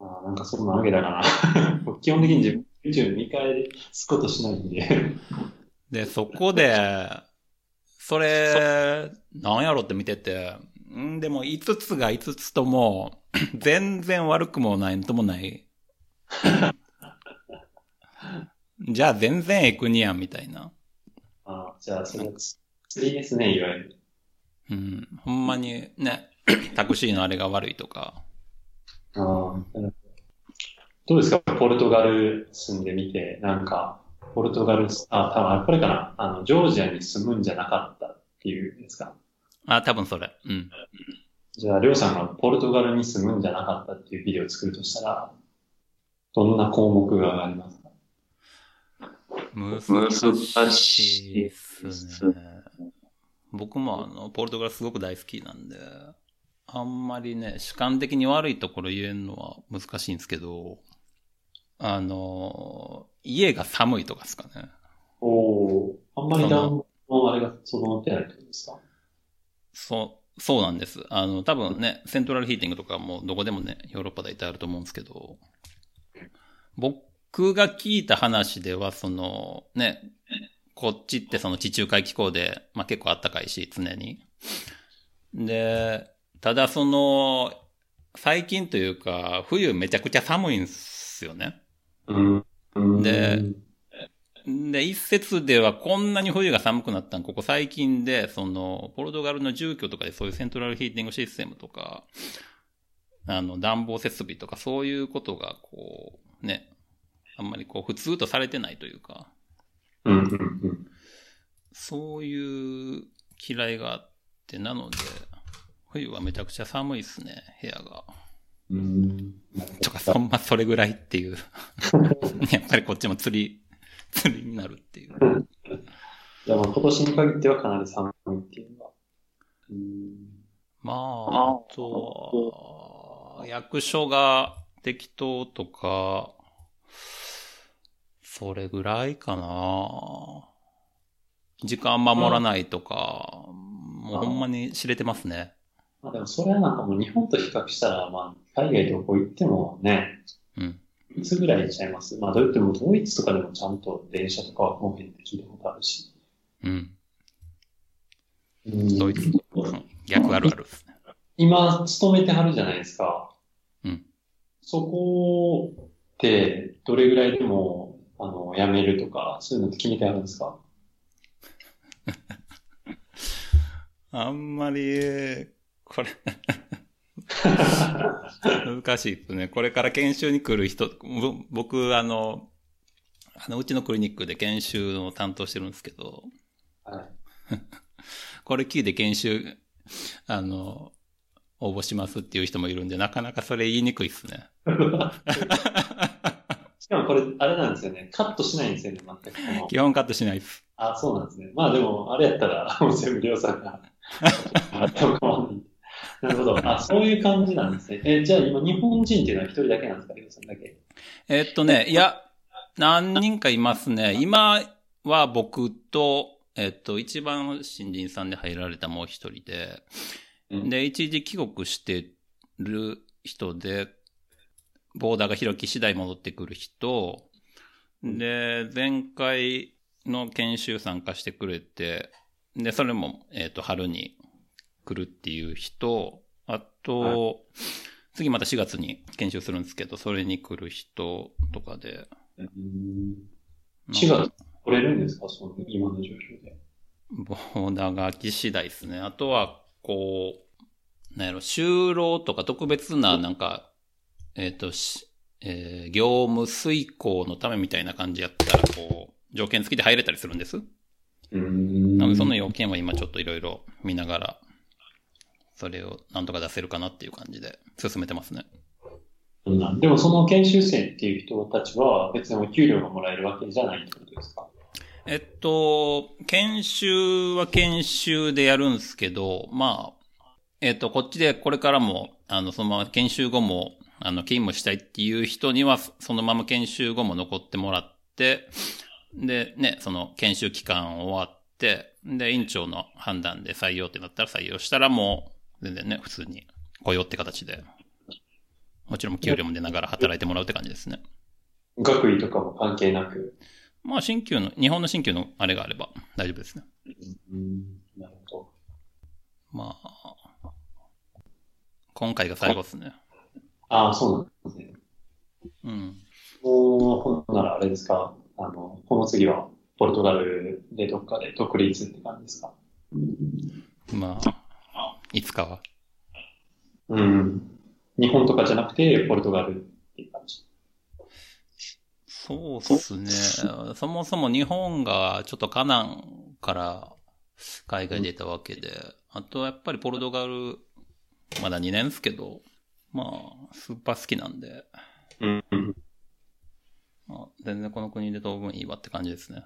あなんかそんなわけだかな。基本的に自分 YouTube 見返すことしないんで。で、そこで、それ、なんやろって見てて、んでも5つが5つとも、全然悪くもないともない。じゃあ全然エクニやんみたいな。あじゃあ、それ釣りですね、いわゆる。うん。ほんまにね、タクシーのあれが悪いとか。あどうですか？ポルトガル住んでみて、なんか、ポルトガル、あ、多分これかな？あの、ジョージアに住むんじゃなかったっていうんですか？あ、多分それ。うん。じゃあ、りょうさんがポルトガルに住むんじゃなかったっていうビデオを作るとしたら、どんな項目があります？か難しいっすね。僕もあの、ポルトガルすごく大好きなんで、あんまりね、主観的に悪いところ言えるのは難しいんですけど、あの、家が寒いとかですかね。おおあんまり暖房のあれが整ってないってことですか？そう、そうなんです。あの、多分ね、セントラルヒーティングとかもどこでもね、ヨーロッパ大体あると思うんですけど、僕が聞いた話では、その、ね、こっちってその地中海気候で、まあ結構暖かいし、常に。で、ただその、最近というか、冬めちゃくちゃ寒いんすよね。うん。で、で、一説ではこんなに冬が寒くなったんここ最近で、その、ポルトガルの住居とかでそういうセントラルヒーティングシステムとか、あの、暖房設備とかそういうことが、こう、ね、あんまりこう、普通とされてないというか、うん、うん、うん。そういう嫌いがあって、なので、冬はめちゃくちゃ寒いっすね、部屋が。うん。とか、そんまそれぐらいっていう。やっぱりこっちも釣り、釣りになるっていう。じゃあ、まあ今年に限ってはかなり寒いっていうのは。うん。まあ、あとは、役所が適当とか、それぐらいかな。時間守らないとか、もうほんまに知れてますね。まあでもそれはなんかもう日本と比較したら、まあ、海外どこ行ってもね、うん。いつぐらい行っちゃいます？まあ、どう言ってもドイツとかでもちゃんと電車とかは来へんって聞いたことあるし。うん。うんドイツ、うん逆あるあるですね。今、勤めてはるじゃないですか。うん。そこって、どれぐらいでも、あの、辞めるとか、そういうのって決めてあるんですか？あんまり、これ、難しいですね。これから研修に来る人、ぼ僕、あの、あの、うちのクリニックで研修を担当してるんですけど、はい。これ聞いて研修、あの、応募しますっていう人もいるんで、なかなかそれ言いにくいっすね。しかもこれ、あれなんですよね。カットしないんですよね、全く。基本カットしないです。あ、そうなんですね。まあでも、あれやったら、もう全部りょうさんが、なるほど。あ、そういう感じなんですね。え、じゃあ今、日本人っていうのは一人だけなんですか、りょうさんだけ。えっとね、いや、何人かいますね。今は僕と、えっと、一番新人さんで入られたもう一人で、うんで、一時帰国してる人で、ボーダーが開き次第戻ってくる人、で、前回の研修参加してくれて、で、それも、えっ、と、春に来るっていう人、あと、次また4月に研修するんですけど、それに来る人とかで。うん。4月来れるんですか？その今の状況で。ボーダーが空き次第ですね。あとは、こう、なんやろ、就労とか特別な、なんか、えっ、と、しえー業務遂行のためみたいな感じやったら、こう、条件付きで入れたりするんです？うんなので、その要件は今ちょっといろいろ見ながら、それをなんとか出せるかなっていう感じで進めてますね。うんでもその研修生っていう人たちは別にお給料がもらえるわけじゃないってことですか？えっと、研修は研修でやるんですけど、まあ、えっと、こっちでこれからも、あの、そのまま研修後も、あの、勤務したいっていう人には、そのまま研修後も残ってもらって、で、ね、その研修期間終わって、で、院長の判断で採用ってなったら採用したらもう、全然ね、普通に雇用って形で、もちろん給料も出ながら働いてもらうって感じですね。学位とかも関係なく？まあ、新旧の、日本の新旧のあれがあれば大丈夫ですね。うん、なるほど。まあ、今回が最後ですね。ああ、そうなんですね。うん。もう、ほんならあれですか、あの、この次は、ポルトガルでどっかで独立って感じですか？まあ、いつかは。うん。日本とかじゃなくて、ポルトガルっていう感じ？そうっすね。そもそも日本がちょっとカナンから海外出たわけで、あとやっぱりポルトガル、まだ2年ですけど、まあ、スーパー好きなんで、うん。まあ、全然この国で当分いいわって感じですね。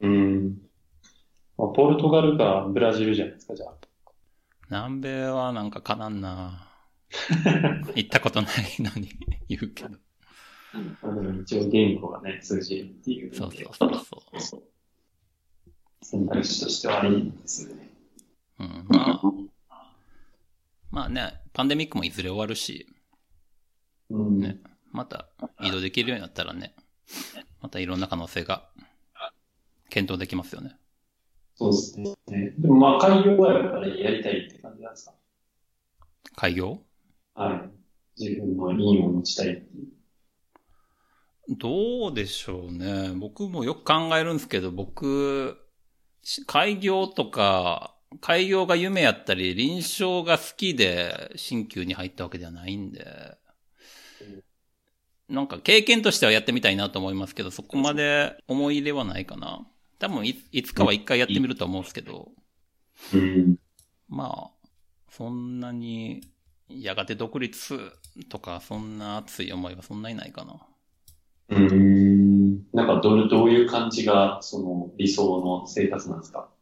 うん。まあポルトガルがブラジルじゃないですか、じゃあ。南米はなんかかなんな 行ったことないのに言うけど。まあでも一応言語がね、通じるっていうそう。そうそうそう。選択肢としてはいいですよね。うん、まあ、まあね、パンデミックもいずれ終わるし、うん。ねまた移動できるようになったらね、またいろんな可能性が検討できますよね。そうですね。でもまあ、開業はやっぱりやりたいって感じなんですか？開業？はい。自分の院を持ちたいっていう。どうでしょうね。僕もよく考えるんですけど、僕、し開業とか、開業が夢やったり、臨床が好きで、新旧に入ったわけではないんで、なんか経験としてはやってみたいなと思いますけど、そこまで思い入れはないかな。多分い、いつかは一回やってみると思うんですけど、うん。まあ、そんなに、やがて独立とか、そんな熱い思いはそんなにないかな。うん。なんかどう、どういう感じが、その理想の生活なんですか？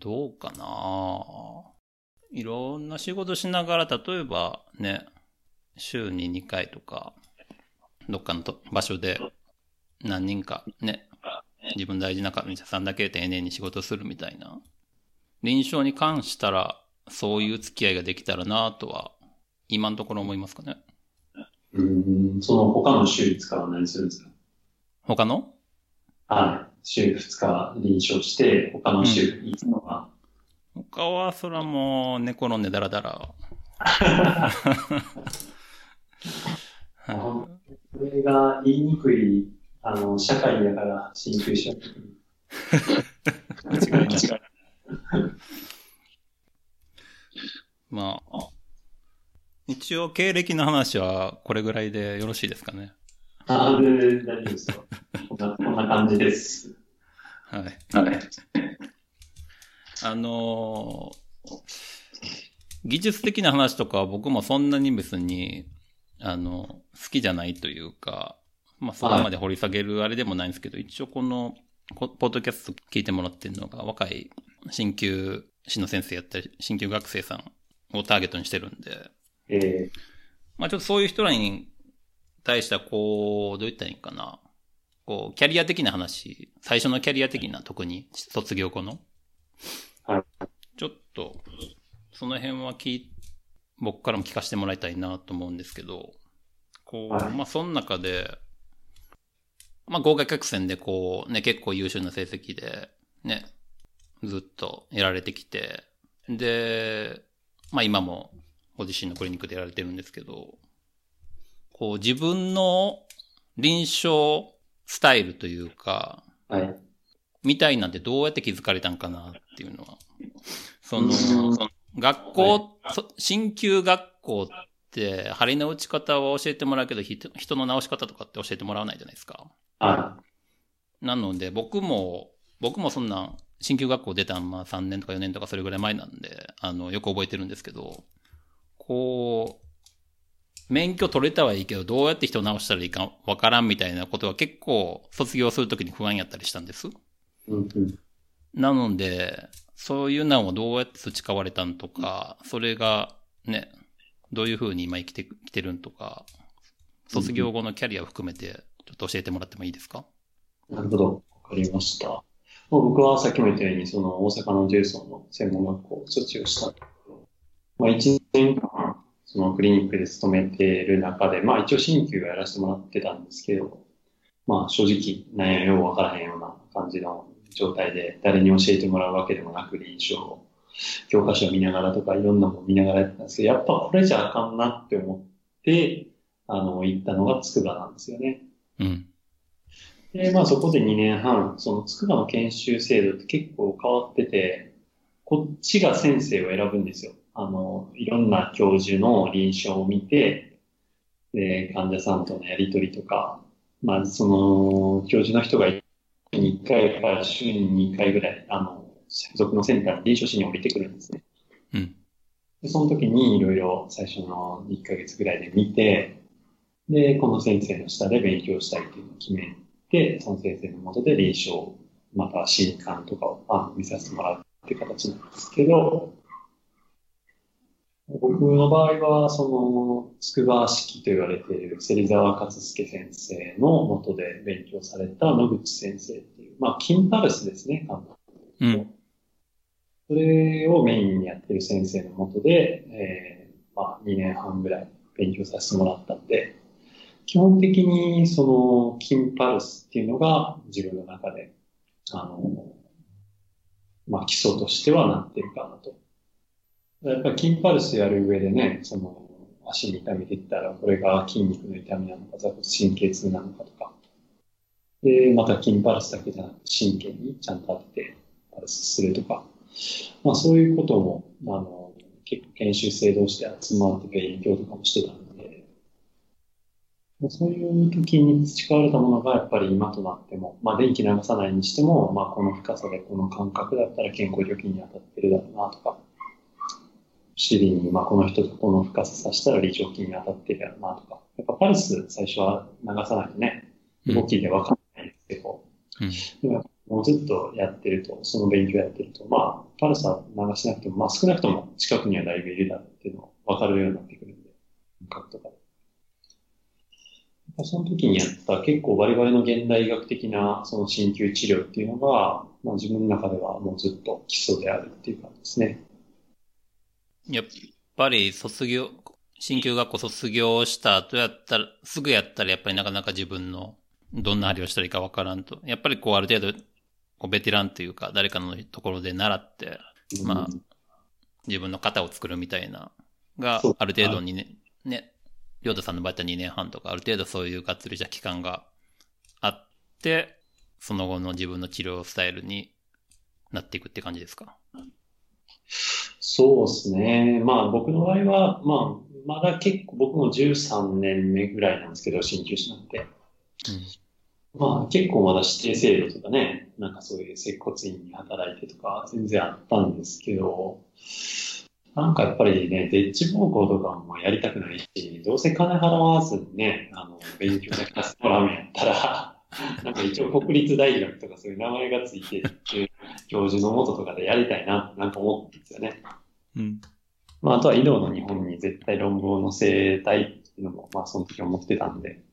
どうかないろんな仕事しながら、例えばね、週に2回とか、どっかのと場所で何人かね、自分大事な患者さんだけ丁寧に仕事するみたいな。臨床に関したら、そういう付き合いができたらなとは、今のところ思いますかね。うん。その他の週5日は何するんですか他の？はい。週2日臨床して、他の週5日は、他は、そらもう、寝転んでダラダラ。これが言いにくい、あの、社会だから進級しちゃってくる。間違いない。まあ、一応経歴の話はこれぐらいでよろしいですかね。ああ、全然大丈夫ですよ。こんな、こんな感じです。はい。はい。あのー技術的な話とかは僕もそんなに別に、あの、好きじゃないというか、まあそこまで掘り下げるあれでもないんですけど、一応この、こポッドキャスト聞いてもらってるのが若い新旧師の先生やったり、新旧学生さんをターゲットにしてるんで、えまあちょっとそういう人らに対してはこう、どう言ったらいいんかな。こう、キャリア的な話、最初のキャリア的な特に卒業後の。はい。ちょっと、その辺は聞い、僕からも聞かせてもらいたいなと思うんですけど、こう、はいまあその中で、まあ合格曲線でこう、ね、結構優秀な成績で、ね、ずっとやられてきて、で、まあ今もご自身のクリニックでやられてるんですけど、こう自分の臨床スタイルというか、ー、はい。みたいなんてどうやって気づかれたんかなっていうのは。その、うんその学校、そ鍼灸学校って、針の打ち方は教えてもらうけど、人人の治し方とかって教えてもらわないじゃないですか。はなので、僕も、僕もそんな、鍼灸学校出たんまあ3年とか4年とかそれぐらい前なんで、あの、よく覚えてるんですけど、こう、免許取れたはいいけど、どうやって人を治したらいいかわからんみたいなことは結構卒業するときに不安やったりしたんです？い。うんうん。なので、そういうのをどうやって培われたんとか、それがね、どういう風に今生きてきてるんとか、卒業後のキャリアを含めて、ちょっと教えてもらってもいいですか？なるほど。わかりました。まあ、僕はさっきも言ったように、その大阪のジェイソンの専門学校を卒業した。まあ、1年間、そのクリニックで勤めている中で、まあ一応新旧はやらせてもらってたんですけど、まあ正直、何やようわからへんような感じの状態で、誰に教えてもらうわけでもなく臨床を、教科書を見ながらとかいろんなもの見ながらやってたんですけど、やっぱこれじゃあかんなって思って、あの、行ったのが筑波なんですよね。うん。で、まあそこで2年半、その筑波の研修制度って結構変わってて、こっちが先生を選ぶんですよ。あの、いろんな教授の臨床を見て、で、患者さんとのやりとりとか、まあその、教授の人が1回から週に2回ぐらい、あの、所属のセンターに臨床士に降りてくるんですね。うん。で、その時にいろいろ最初の1ヶ月ぐらいで見て、で、この先生の下で勉強したいっていうのを決めて、その先生の下で臨床、また新刊とかをあ見させてもらうっていう形なんですけど、僕の場合は、その、筑波式と言われている芹沢勝介先生の下で勉強された野口先生っていう、まあ、キンパルスですね、簡単にうん。それをメインにやってる先生のもとで、えー、まあ、2年半ぐらい勉強させてもらったんで、基本的にその、キンパルスっていうのが自分の中で、あの、まあ、基礎としてはなってるかなと。やっぱりキンパルスやる上でね、その、足に痛み出てたら、これが筋肉の痛みなのか、座骨神経痛なのかとか。で、またキンパルスだけじゃなくて神経にちゃんと当ててパルスするとか。まあそういうことも、あの、結構研修生同士で集まって勉強とかもしてたんで、まあそういう時に培われたものがやっぱり今となっても、まあ電気流さないにしても、まあこの深さでこの感覚だったら健康除菌に当たってるだろうなとか、尻に、まあこの人とこの深ささしたら離状筋に当たってるやろうなとか、やっぱパルス最初は流さないとね、動きでわかんないんですけど、うん。でももうずっとやってると、その勉強やってると、まあ、パルスは流しなくても、まあ少なくとも近くにはだいぶいるだっていうのが分かるようになってくるんで、感覚とかその時にやった結構バリバリの現代医学的なその鍼灸治療っていうのが、まあ自分の中ではもうずっと基礎であるっていう感じですね。やっぱり卒業、新旧学校卒業した後やったら、すぐやったらやっぱりなかなか自分のどんな針をしたらいいかわからんと。やっぱりこうある程度、こうベテランというか誰かのところで習って、まあうん自分の型を作るみたいな、がある程度にね、ね、りょうたさんの場合は2年半とか、ある程度そういうがっつりした期間があって、その後の自分の治療スタイルになっていくって感じですか？そうですね。まあ僕の場合は、まあ、まだ結構僕も13年目ぐらいなんですけど、鍼灸師なんて。まあ結構まだ指定制度とかね、なんかそういう接骨院に働いてとか全然あったんですけど、なんかやっぱりね、デッチ暴行とかもやりたくないし、どうせ金払わずにね、あの、勉強だけさせてもらうんやったら、なんか一応国立大学とかそういう名前がついてる教授のもととかでやりたいなってなんか思ったんですよね。うん。まあ、あとは医療の日本に絶対論文を載せたいっていうのも、まあ、その時思ってたんで、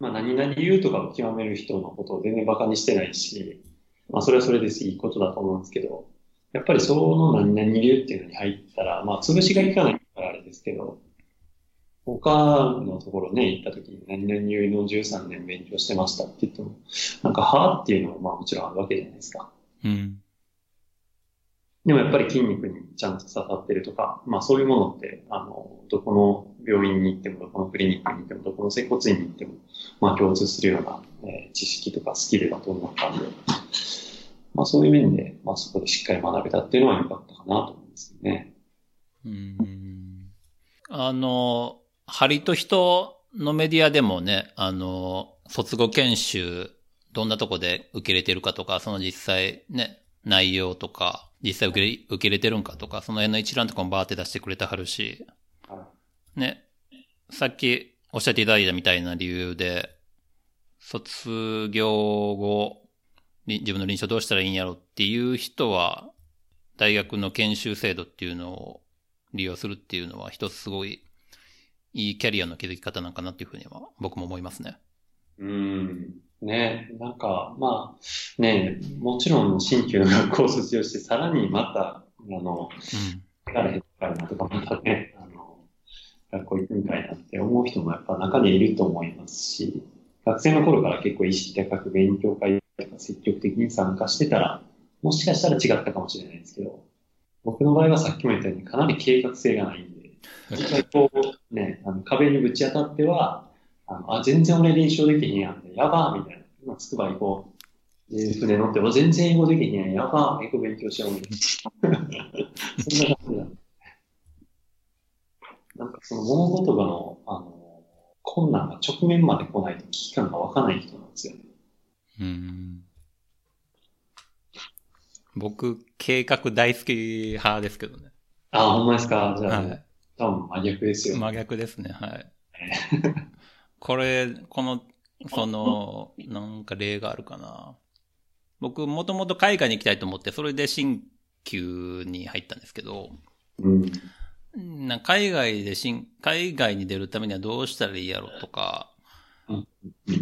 まあ、何々言うとかを極める人のことを全然馬鹿にしてないし、まあ、それはそれですいいことだと思うんですけど、やっぱりその何々流っていうのに入ったら、まあ、潰しが効かないからあれですけど、他のところね、行った時に何々流の13年勉強してましたって言っても、なんか、はぁっていうのもまあもちろんあるわけじゃないですか。うん。でもやっぱり筋肉にちゃんと刺さってるとか、まあそういうものって、あの、どこの病院に行っても、どこのクリニックに行っても、どこの接骨院に行っても、まあ共通するような、えー知識とかスキルだと思ったんで、まあそういう面で、まあそこでしっかり学べたっていうのは良かったかなと思うんですよね。うんあの、針と人のメディアでもね、あの、卒業研修、どんなとこで受け入れてるかとか、その実際ね、内容とか、実際受け入れ受け入れてるんかとか、その辺の一覧とかもバーって出してくれてはるし、ね、さっきおっしゃっていただいたみたいな理由で、卒業後、自分の臨床どうしたらいいんやろっていう人は、大学の研修制度っていうのを利用するっていうのは一つすごいいいキャリアの築き方なんかなっていうふうには僕も思いますね。うん。ね、なんか、まあ、ね、もちろん新旧の学校を卒業して、さらにまた、あの、うん。疲れへんかいなとか、またね、あの、学校行くんかいなって思う人もやっぱ中にいると思いますし、学生の頃から結構意識高く勉強会とか積極的に参加してたら、もしかしたら違ったかもしれないですけど、僕の場合はさっきも言ったようにかなり計画性がないんで、実際こう、ね、あの壁にぶち当たっては、あ全然俺練習できへんやんやばーみたいな。今、つくば行こう。で、船乗って、お全然英語できへんやん、やばー、英語勉強しようみたいな。そんな感じなんで。なんかその物事がの、あの、困難が直面まで来ないと危機感が湧かない人なんですよね。うん。僕、計画大好き派ですけどね。あ、ほんまですか？じゃあ、はい。多分真逆ですよ。真逆ですね、はい。これ、この、その、なんか例があるかな。僕、もともと海外に行きたいと思って、それで新旧に入ったんですけど、うん。な海外で新、海外に出るためにはどうしたらいいやろとか、うん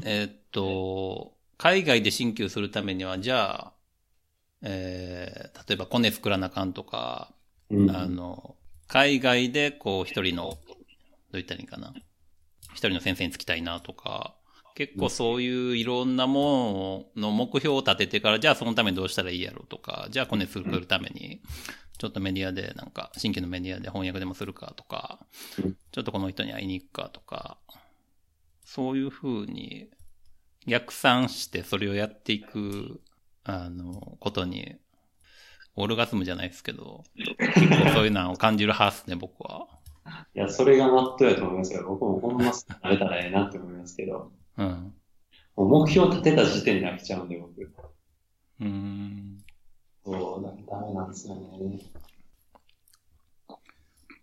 えーっと、海外で新旧するためには、じゃあ、えー、例えばコネ作らなあかんとか、うん。あの、海外でこう一人の、どう言ったらいいかな。一人の先生につきたいなとか、結構そういういろんなものの目標を立ててから、じゃあそのためにどうしたらいいやろうとか、じゃあコネ作るために、ちょっとメディアでなんか、新規のメディアで翻訳でもするかとか、ちょっとこの人に会いに行くかとか、そういうふうに逆算してそれをやっていく、あの、ことに、オルガズムじゃないですけど、結構そういうのを感じる派っすね、僕は。いや、それがマットやと思いますよ。僕もほんま慣れたらええなって思いますけど、うん。もう目標立てた時点で飽きちゃうんで、僕。うーん。そう、だダメなんですよね。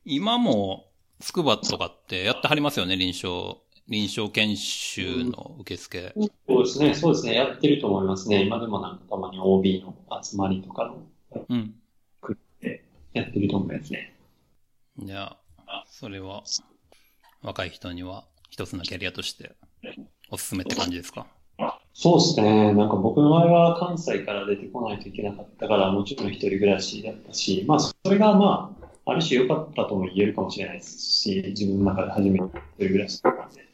今も、スクバとかってやってはりますよね、臨床。臨床研修の受付。そうですね、そうですね、やってると思いますね。今でもなんかたまに OB の集まりとかのうん。やってると思いますね。じゃあ、それは、若い人には一つのキャリアとして、おすすめって感じですか？そうですね。なんか僕の場合は関西から出てこないといけなかったから、もちろん一人暮らしだったし、まあそれがまあ、ある種良かったとも言えるかもしれないですし、自分の中で初めて一人暮らしだったんで。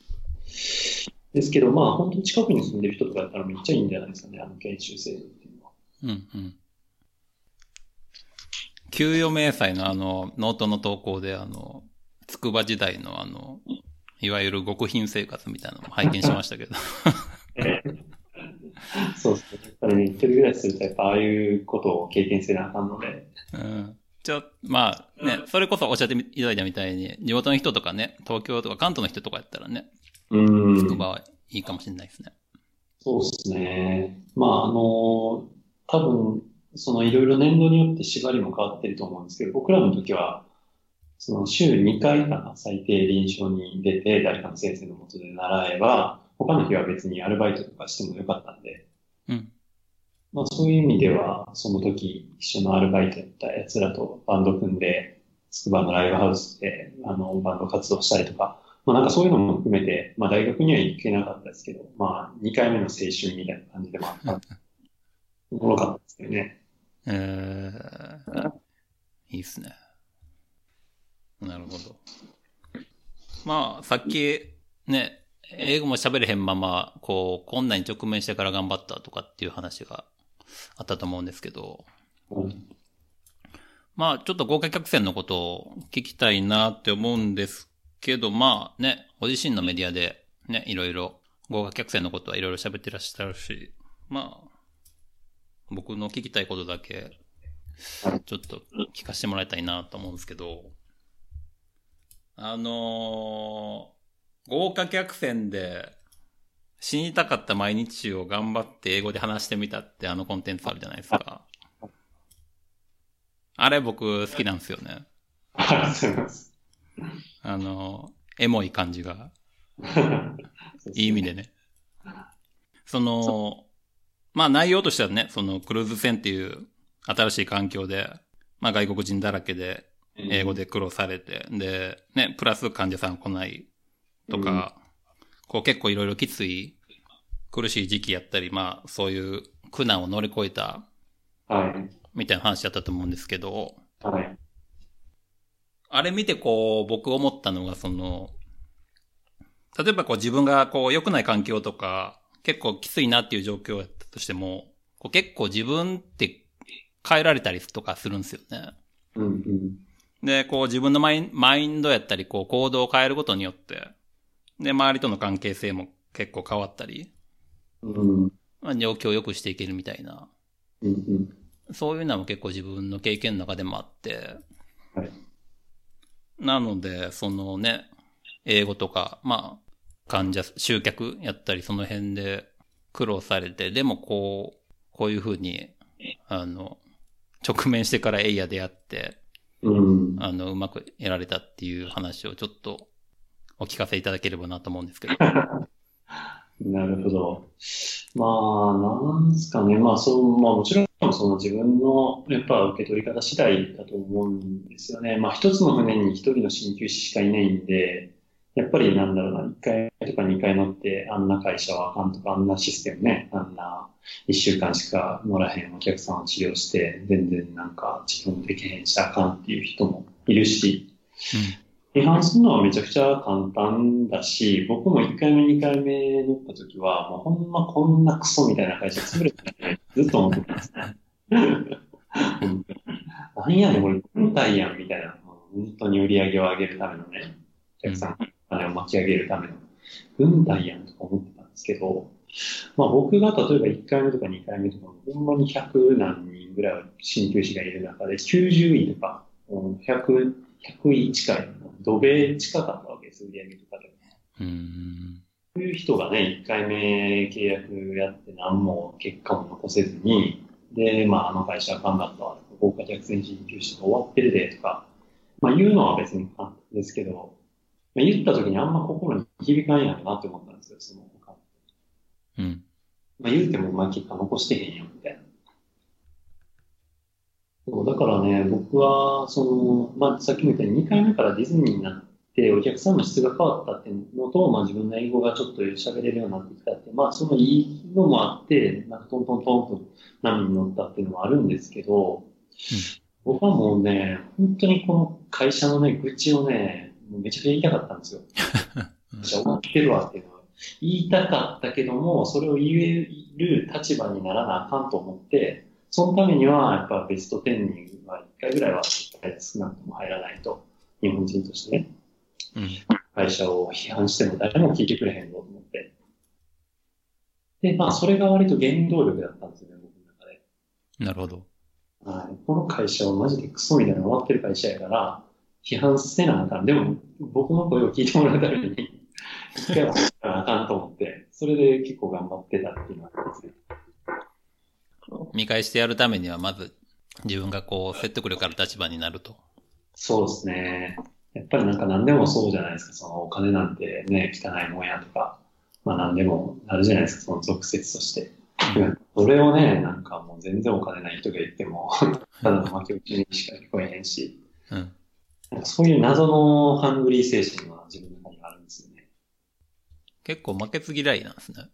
ですけど、まあ本当近くに住んでる人とかだったらめっちゃいいんじゃないですかね、あの研修制度っていうのは。うんうん。給与明細のあの、ノートの投稿であの、筑波時代のあの、いわゆる極貧生活みたいなのも拝見しましたけど。そうですね。やっぱりね、一人暮らしするとやっぱああいうことを経験せなあかんので、うん。ちょ、まあね、それこそおっしゃっていただいたみたいに、地元の人とかね、東京とか関東の人とかやったらね、うん。筑波はいいかもしれないですね。そうですね。まあ、あの、多分、そのいろいろ年度によって縛りも変わってると思うんですけど、僕らの時は、その週2回かな、最低臨床に出て、誰かの先生のもとで習えば、他の日は別にアルバイトとかしてもよかったんで、うん。まあそういう意味では、その時一緒のアルバイトやった奴らとバンド組んで、筑波のライブハウスで、あの、バンド活動したりとか、まあなんかそういうのも含めて、まあ大学には行けなかったですけど、まあ2回目の青春みたいな感じでもあった。おもろかったですよね。えー、いいっすね。なるほど。まあ、さっき、ね、英語も喋れへんまま、こう、困難に直面してから頑張ったとかっていう話があったと思うんですけど、うんまあ、ちょっと豪華客船のことを聞きたいなって思うんですけど、まあね、ご自身のメディアでね、いろいろ豪華客船のことはいろいろ喋ってらっしゃるし、まあ、僕の聞きたいことだけ、ちょっと聞かせてもらいたいなと思うんですけど、あのー、豪華客船で死にたかった毎日を頑張って英語で話してみたってあのコンテンツあるじゃないですか。あれ僕好きなんですよね。ありがとうござい。あの、エモい感じが、いい意味でね。その、まあ内容としてはね、そのクルーズ船っていう新しい環境で、まあ外国人だらけで、英語で苦労されて、で、ね、プラス患者さん来ないとか、こう結構いろいろきつい苦しい時期やったり、まあ、そういう苦難を乗り越えた、はい。みたいな話だったと思うんですけど、はい。あれ見てこう、僕思ったのが、その、例えばこう自分がこう良くない環境とか、結構きついなっていう状況やったとしても、こう結構自分って変えられたりとかするんですよね。うんうん。で、こう自分のマインマインドやったり、こう行動を変えることによって、で、周りとの関係性も結構変わったり、うん。まあ、状況を良くしていけるみたいな、うんうん。そういうのも結構自分の経験の中でもあって、はい。なので、そのね、英語とか、まあ、患者、集客やったり、その辺で苦労されて、でもこう、こういうふうに、あの、直面してからエイヤでやって、うん。あの、うまくやられたっていう話をちょっとお聞かせいただければなと思うんですけど。なるほど。まあ、なんですかね。まあ、そう、まあもちろん、その自分の、やっぱ受け取り方次第だと思うんですよね。まあ、一つの船に一人の鍼灸師しかいないんで、やっぱりなんだろうな、一回とか二回乗って、あんな会社はあかんとか、あんなシステムね、あんな一週間しか乗らへんお客さんを治療して、全然なんか治療できへんしあかんっていう人もいるし、批判するのはめちゃくちゃ簡単だし、僕も1回目、2回目乗った時は、もうほんまこんなクソみたいな会社潰れてないずっと思ってたんです ね。何やねん、これ、軍隊やん、みたいな。本当に売り上げを上げるためのね、お客さん金を巻き上げるための、軍隊やんとか思ってたんですけど、まあ僕が例えば1回目とか2回目とかも、ほんまに100何人ぐらい鍼灸師がいる中で、90位とか、うん100、100位近い、土米近かったわけです、売り上げとかで。うん。そういう人がね、1回目契約やって何も結果も残せずに、で、まああの会社は頑張ったわ、豪華客船鍼灸師が終わってるでとか、まあ言うのは別に簡単ですけど、まあ、言った時にあんま心に響かんやろなって思ったんですよ、その他。うん。まあ言うてもまあ結果残してへんよ、みたいな。そう、だからね、僕は、その、まあさっきも言ったように2回目からディズニーになって、お客さんの質が変わったっていうのと、まあ自分の英語がちょっと喋れるようになってきたって、まあそのいいのもあって、なんかトントントンと波に乗ったっていうのもあるんですけど、僕はもうね、本当にこの会社のね、愚痴をね、めちゃくちゃ言いたかったんですよ。じゃあ終わってるわっていうのは。言いたかったけども、それを言える立場にならなあかんと思って、そのためには、やっぱベスト10には1回ぐらいは少なくとも入らないと、日本人としてね、うん。会社を批判しても誰も聞いてくれへんぞと思って。で、まあ、それが割と原動力だったんですよね、僕の中で。なるほど。はい、この会社はマジでクソみたいな終わってる会社やから、批判せなあかん。でも、僕の声を聞いてもらうために、一回は言わなあかんと思って、それで結構頑張ってたっていうのがありますね。見返してやるためには、まず、自分がこう、説得力ある立場になると。そうですね。やっぱりなんか何でもそうじゃないですか。そのお金なんてね、汚いもんやとか、まあ何でもあるじゃないですか、その俗説として。それをね、なんかもう全然お金ない人が言っても、ただの負け打ちにしか聞こえへんし、うん。そういう謎のハングリー精神は自分の中にあるんですよね。結構負けず嫌いなんですね。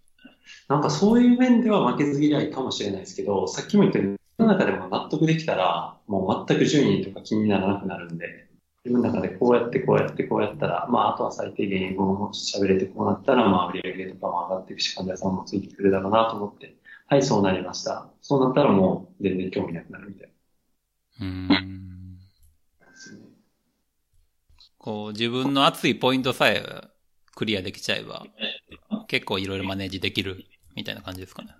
なんかそういう面では負けず嫌いかもしれないですけど、さっきも言ったように、世の中でも納得できたら、もう全く順位とか気にならなくなるんで、自分の中でこうやってこうやってこうやったら、まああとは最低限英語も喋れてこうなったら、まあ売り上げとかも上がっていくし、患者さんもついてくるだろうなと思って、はい、そうなりました。そうなったらもう全然興味なくなるみたいうーん。こう、自分の熱いポイントさえクリアできちゃえば、結構いろいろマネージできるみたいな感じですかね。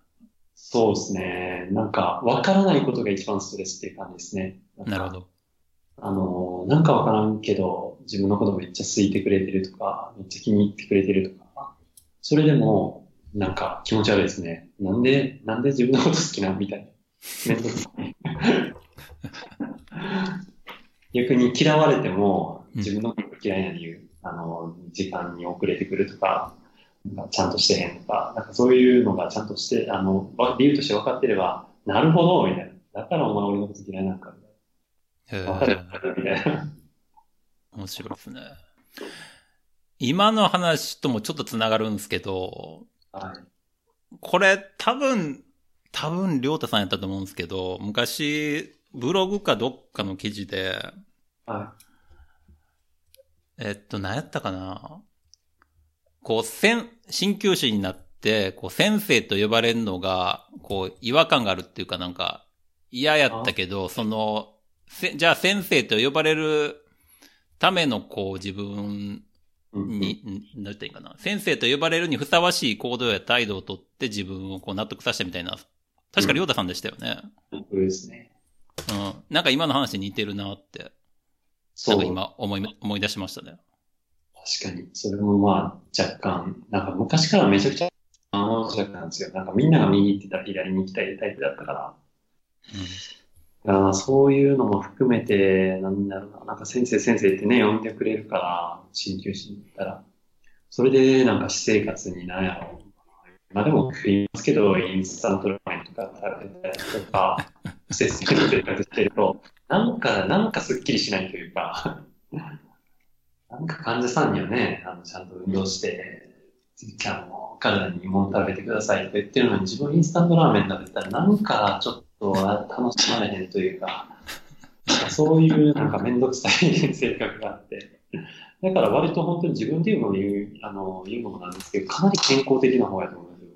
そうですね。なんか、わからないことが一番ストレスっていう感じですね。なるほど。あの、なんかわからんけど、自分のことめっちゃ好いてくれてるとか、めっちゃ気に入ってくれてるとか、それでも、なんか気持ち悪いですね。なんで、なんで自分のこと好きなみたいな。めんどくさい。逆に嫌われても、自分のこと嫌いな理由、あの、時間に遅れてくるとか、なんかちゃんとしてへんとか、なんかそういうのがちゃんとして、あの、わ理由として分かってれば、なるほど、みたいな。だからお前俺のこと嫌いなんか。分かるーみたいな。面白いですね。今の話ともちょっとつながるんですけど、はい。これ多分、多分、りょうたさんやったと思うんですけど、昔、ブログかどっかの記事で、はえっと、何やったかな？こう、せん、鍼灸師になって、こう、先生と呼ばれるのが、こう、違和感があるっていうかなんか、嫌やったけど、その、せ、じゃあ先生と呼ばれるための、こう、自分い。うんうんに、んなんて言うかな？先生と呼ばれるにふさわしい行動や態度をとって自分をこう納得させたみたいな。確かりょうたさんでしたよね。これですね。うん。なんか今の話に似てるなって、そう。今思い、思い出しましたね。確かに。それもまあ、若干、なんか昔からめちゃくちゃ、あの、弱なんですよ。なんかみんなが右行ってたら左に行きたいタイプだったから。だからそういうのも含めて、なんだろうな、なんか先生先生ってね、呼んでくれるから、鍼灸師に行ったら、それでなんか私生活に何やろう。まあでも食いますけど、インスタントラーメンとか食べたりとか、節制 に生活してると、なんか、なんかスッキリしないというか、なんか患者さんにはね、あの、ちゃんと運動して、じゃあも体に物食べてくださいって言ってるのに、自分インスタントラーメン食べたら、なんかちょっと楽しまれへんというか、なんかそういうなんかめんどくさい性格があって、だから割と本当に自分で言うのも言う、あの、言うのもなんですけど、かなり健康的な方やと思いますよ、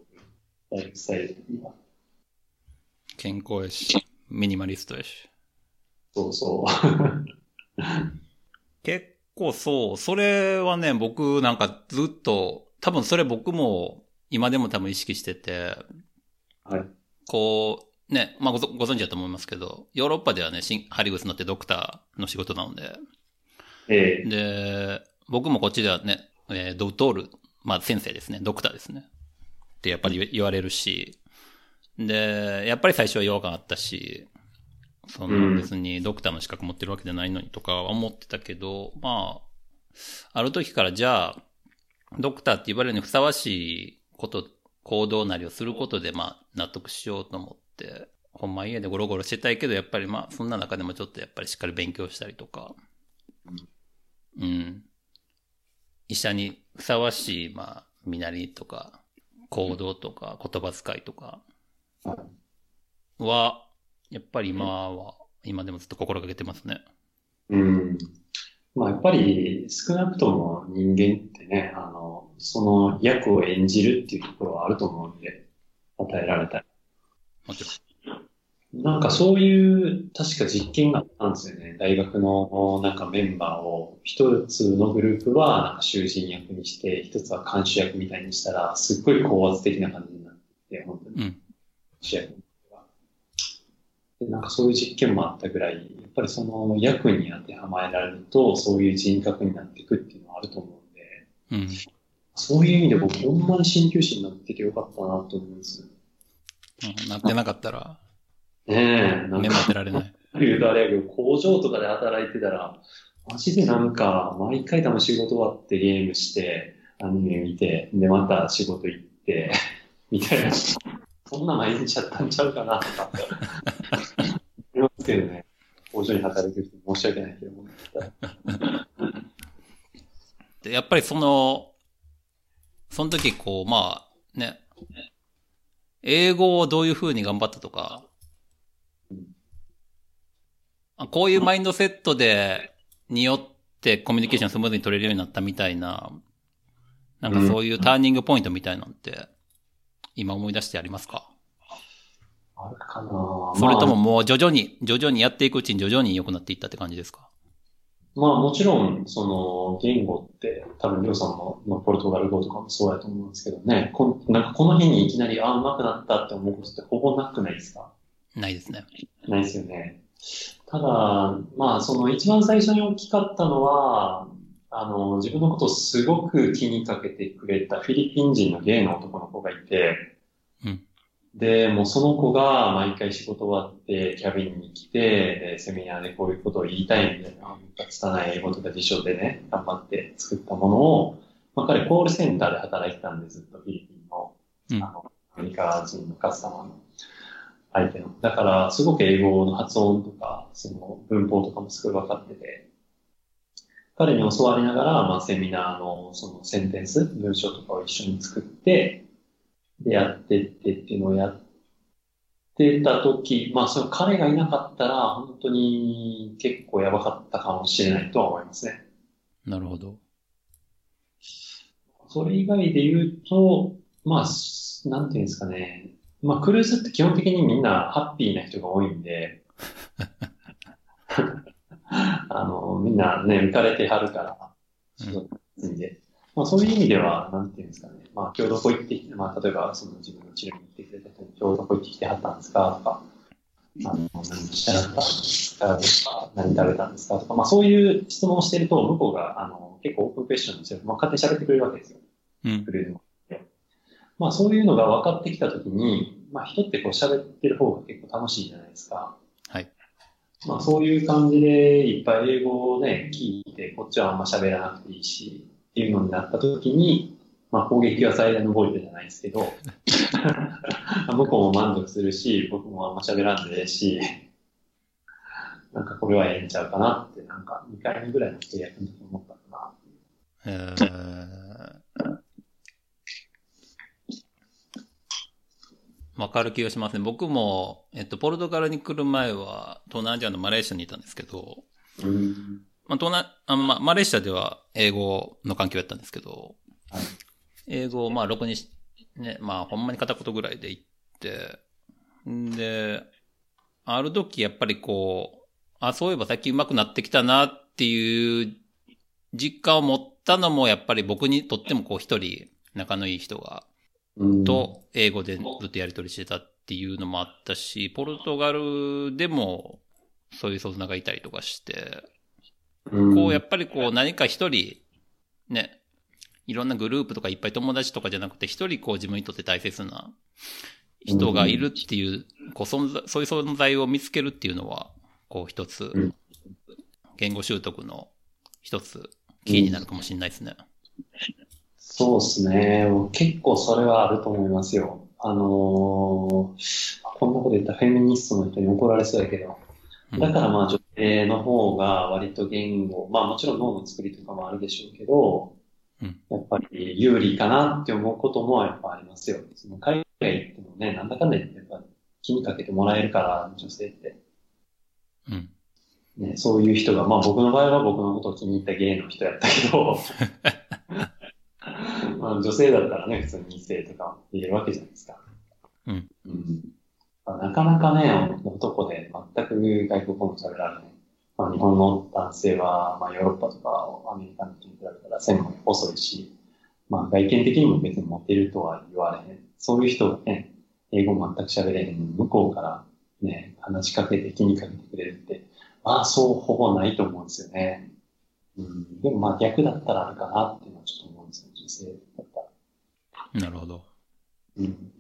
僕ライフスタイル的には。健康やし、ミニマリストやし。そうそう。結構そう、それはね、僕なんかずっと、多分それ僕も今でも多分意識してて、はい。こう、ね、まあごぞご存知だと思いますけど、ヨーロッパではね、ハリグスのってドクターの仕事なので、ええで、僕もこっちではね、えードクトール、まあ先生ですね、ドクターですね。ってやっぱり言言われるし、で、やっぱり最初は違和感あったし、そうん。の別にドクターの資格持ってるわけじゃないのにとかは思ってたけど、まあ、ある時からじゃあ、ドクターって言われるにふさわしいこと、行動なりをすることで、まあ、納得しようと思って、ほんま家でゴロゴロしてたいけど、やっぱりまあ、そんな中でもちょっとやっぱりしっかり勉強したりとか、うん。医者にふさわしい、まあ、身なりとか、行動とか、言葉遣いとかは、やっぱり今は、今でもずっと心がけてますね。うん。まあやっぱり少なくとも人間ってね、あの、その役を演じるっていうところはあると思うんで、与えられたら。もちなんかそういう、確か実験があったんですよね。大学のなんかメンバーを、一つのグループはなんか囚人役にして、一つは監視役みたいにしたら、すっごい高圧的な感じになって、本当に。うん。主役がで、なんかそういう実験もあったぐらい、やっぱりその役に当てはまえられると、そういう人格になっていくっていうのはあると思うんで、うん。そういう意味で僕、ほんまに鍼灸師になっててよかったなと思うんです。うんなってなかったら、ねえ、なん目かも当てられない。言うとあれやけど、工場とかで働いてたら、マジでなんか、毎回多分仕事終わってゲームして、アニメ見て、で、また仕事行って、みたいな。そんな毎日やったんちゃうかな、とか。思いますけどね。工場に働いてる人申し訳ないけど。で、やっぱりその、その時こう、まあ、ね、英語をどういう風に頑張ったとか、こういうマインドセットで、によってコミュニケーションスムーズに取れるようになったみたいな、なんかそういうターニングポイントみたいなんて、今思い出してありますか？あるかな。それともまあ。もう徐々に、徐々にやっていくうちに徐々に良くなっていったって感じですか？まあもちろん、その、言語って、多分、りょうさんののポルトガル語とかもそうやと思うんですけどね、こんなんかこの日にいきなり、あ、上手くなったって思うことってほぼなくないですか？ないですね。ないですよね。ただ、まあ、その一番最初に大きかったのは、あの、自分のことをすごく気にかけてくれたフィリピン人のゲイの男の子がいて、うんで、もうその子が毎回仕事終わってキャビンに来て、で、セミナーでこういうことを言いたいみたいな、拙い英語とか辞書でね、頑張って作ったものを、まあ彼コールセンターで働いてたんで、ずっとフィリピンの、うんあの、アメリカ人のカスタマーの相手の。だから、すごく英語の発音とか、その文法とかもすごい分かってて、彼に教わりながら、まあ、セミナーのそのセンテンス、文章とかを一緒に作って、でやってってっていうのをやってた時、まあその彼がいなかったら本当に結構やばかったかもしれないとは思いますね。なるほど。それ以外で言うと、まあ、なんていうんですかね。まあクルーズって基本的にみんなハッピーな人が多いんで、あの、みんなね、浮かれてはるから、うん、で。まあそういう意味では、なんていうんですかね。まあ今日どこ行ってきて、まあ例えばその自分の治療に行ってくれた人に今日どこ行ってきてはったんですかとか、あの、何してはったんですか何食べたんですかとか、まあそういう質問をしてると、向こうが、あの、結構オープンクエスチョンですよ。まあ勝手に喋ってくれるわけですよ。うん。くれるの。まあそういうのが分かってきたときに、まあ人ってこう喋ってる方が結構楽しいじゃないですか。はい。まあそういう感じでいっぱい英語をね、聞いて、こっちはあんま喋らなくていいし、っていうのになったときに、まあ攻撃は最大のボイトじゃないですけど、向こうも満足するし、僕もあんま喋らんでええし、なんかこれはええんちゃうかなって、なんか2回目ぐらいの契約の時思ったかな。えー、わかる気がしますね。僕も、えっと、ポルトガルに来る前は、東南アジアのマレーシアにいたんですけど、うん、まあ、東南、あまあ、マレーシアでは英語の環境やったんですけど、はい、英語をまあ、ろくにね、まあ、ほんまに片言ぐらいで言って、んで、ある時やっぱりこう、あ、そういえば最近上手くなってきたなっていう実感を持ったのもやっぱり僕にとってもこう一人仲のいい人がと英語でずっとやり取りしてたっていうのもあったし、ポルトガルでもそういうソズナがいたりとかして、こうやっぱりこう何か一人、ね、いろんなグループとかいっぱい友達とかじゃなくて一人こう自分にとって大切な人がいるっていう、こう存在、そういう存在を見つけるっていうのは、こう一つ、言語習得の一つキーになるかもしれないですね。そうですね。結構それはあると思いますよ。あのー、こんなこと言ったらフェミニストの人に怒られそうやけど、だからまあ女性の方が割と言語、まあもちろん脳の作りとかもあるでしょうけど、うん、やっぱり有利かなって思うこともやっぱありますよ。その海外行ってもね、なんだかんだ言ってやっぱ気にかけてもらえるから、女性って。うん。ね、そういう人が、まあ僕の場合は僕のことを気に入った芸の人やったけど、まあ、女性だったらね、普通に異性とか言えるわけじゃないですか。うん。うん。まあ、なかなかね、男で全く外国語も喋られない。まあ、日本の男性は、まあ、ヨーロッパとかアメリカの人に比べたら線も細いし、まあ、外見的にも別にモテるとは言われへん。そういう人がね、英語全く喋れへん向こうからね、話しかけて気にかけてくれるって、まあ、そうほぼないと思うんですよね。うん。でもまあ逆だったらあるかなっていうのはちょっと思うんですよ、女性だったら。なるほど。うん。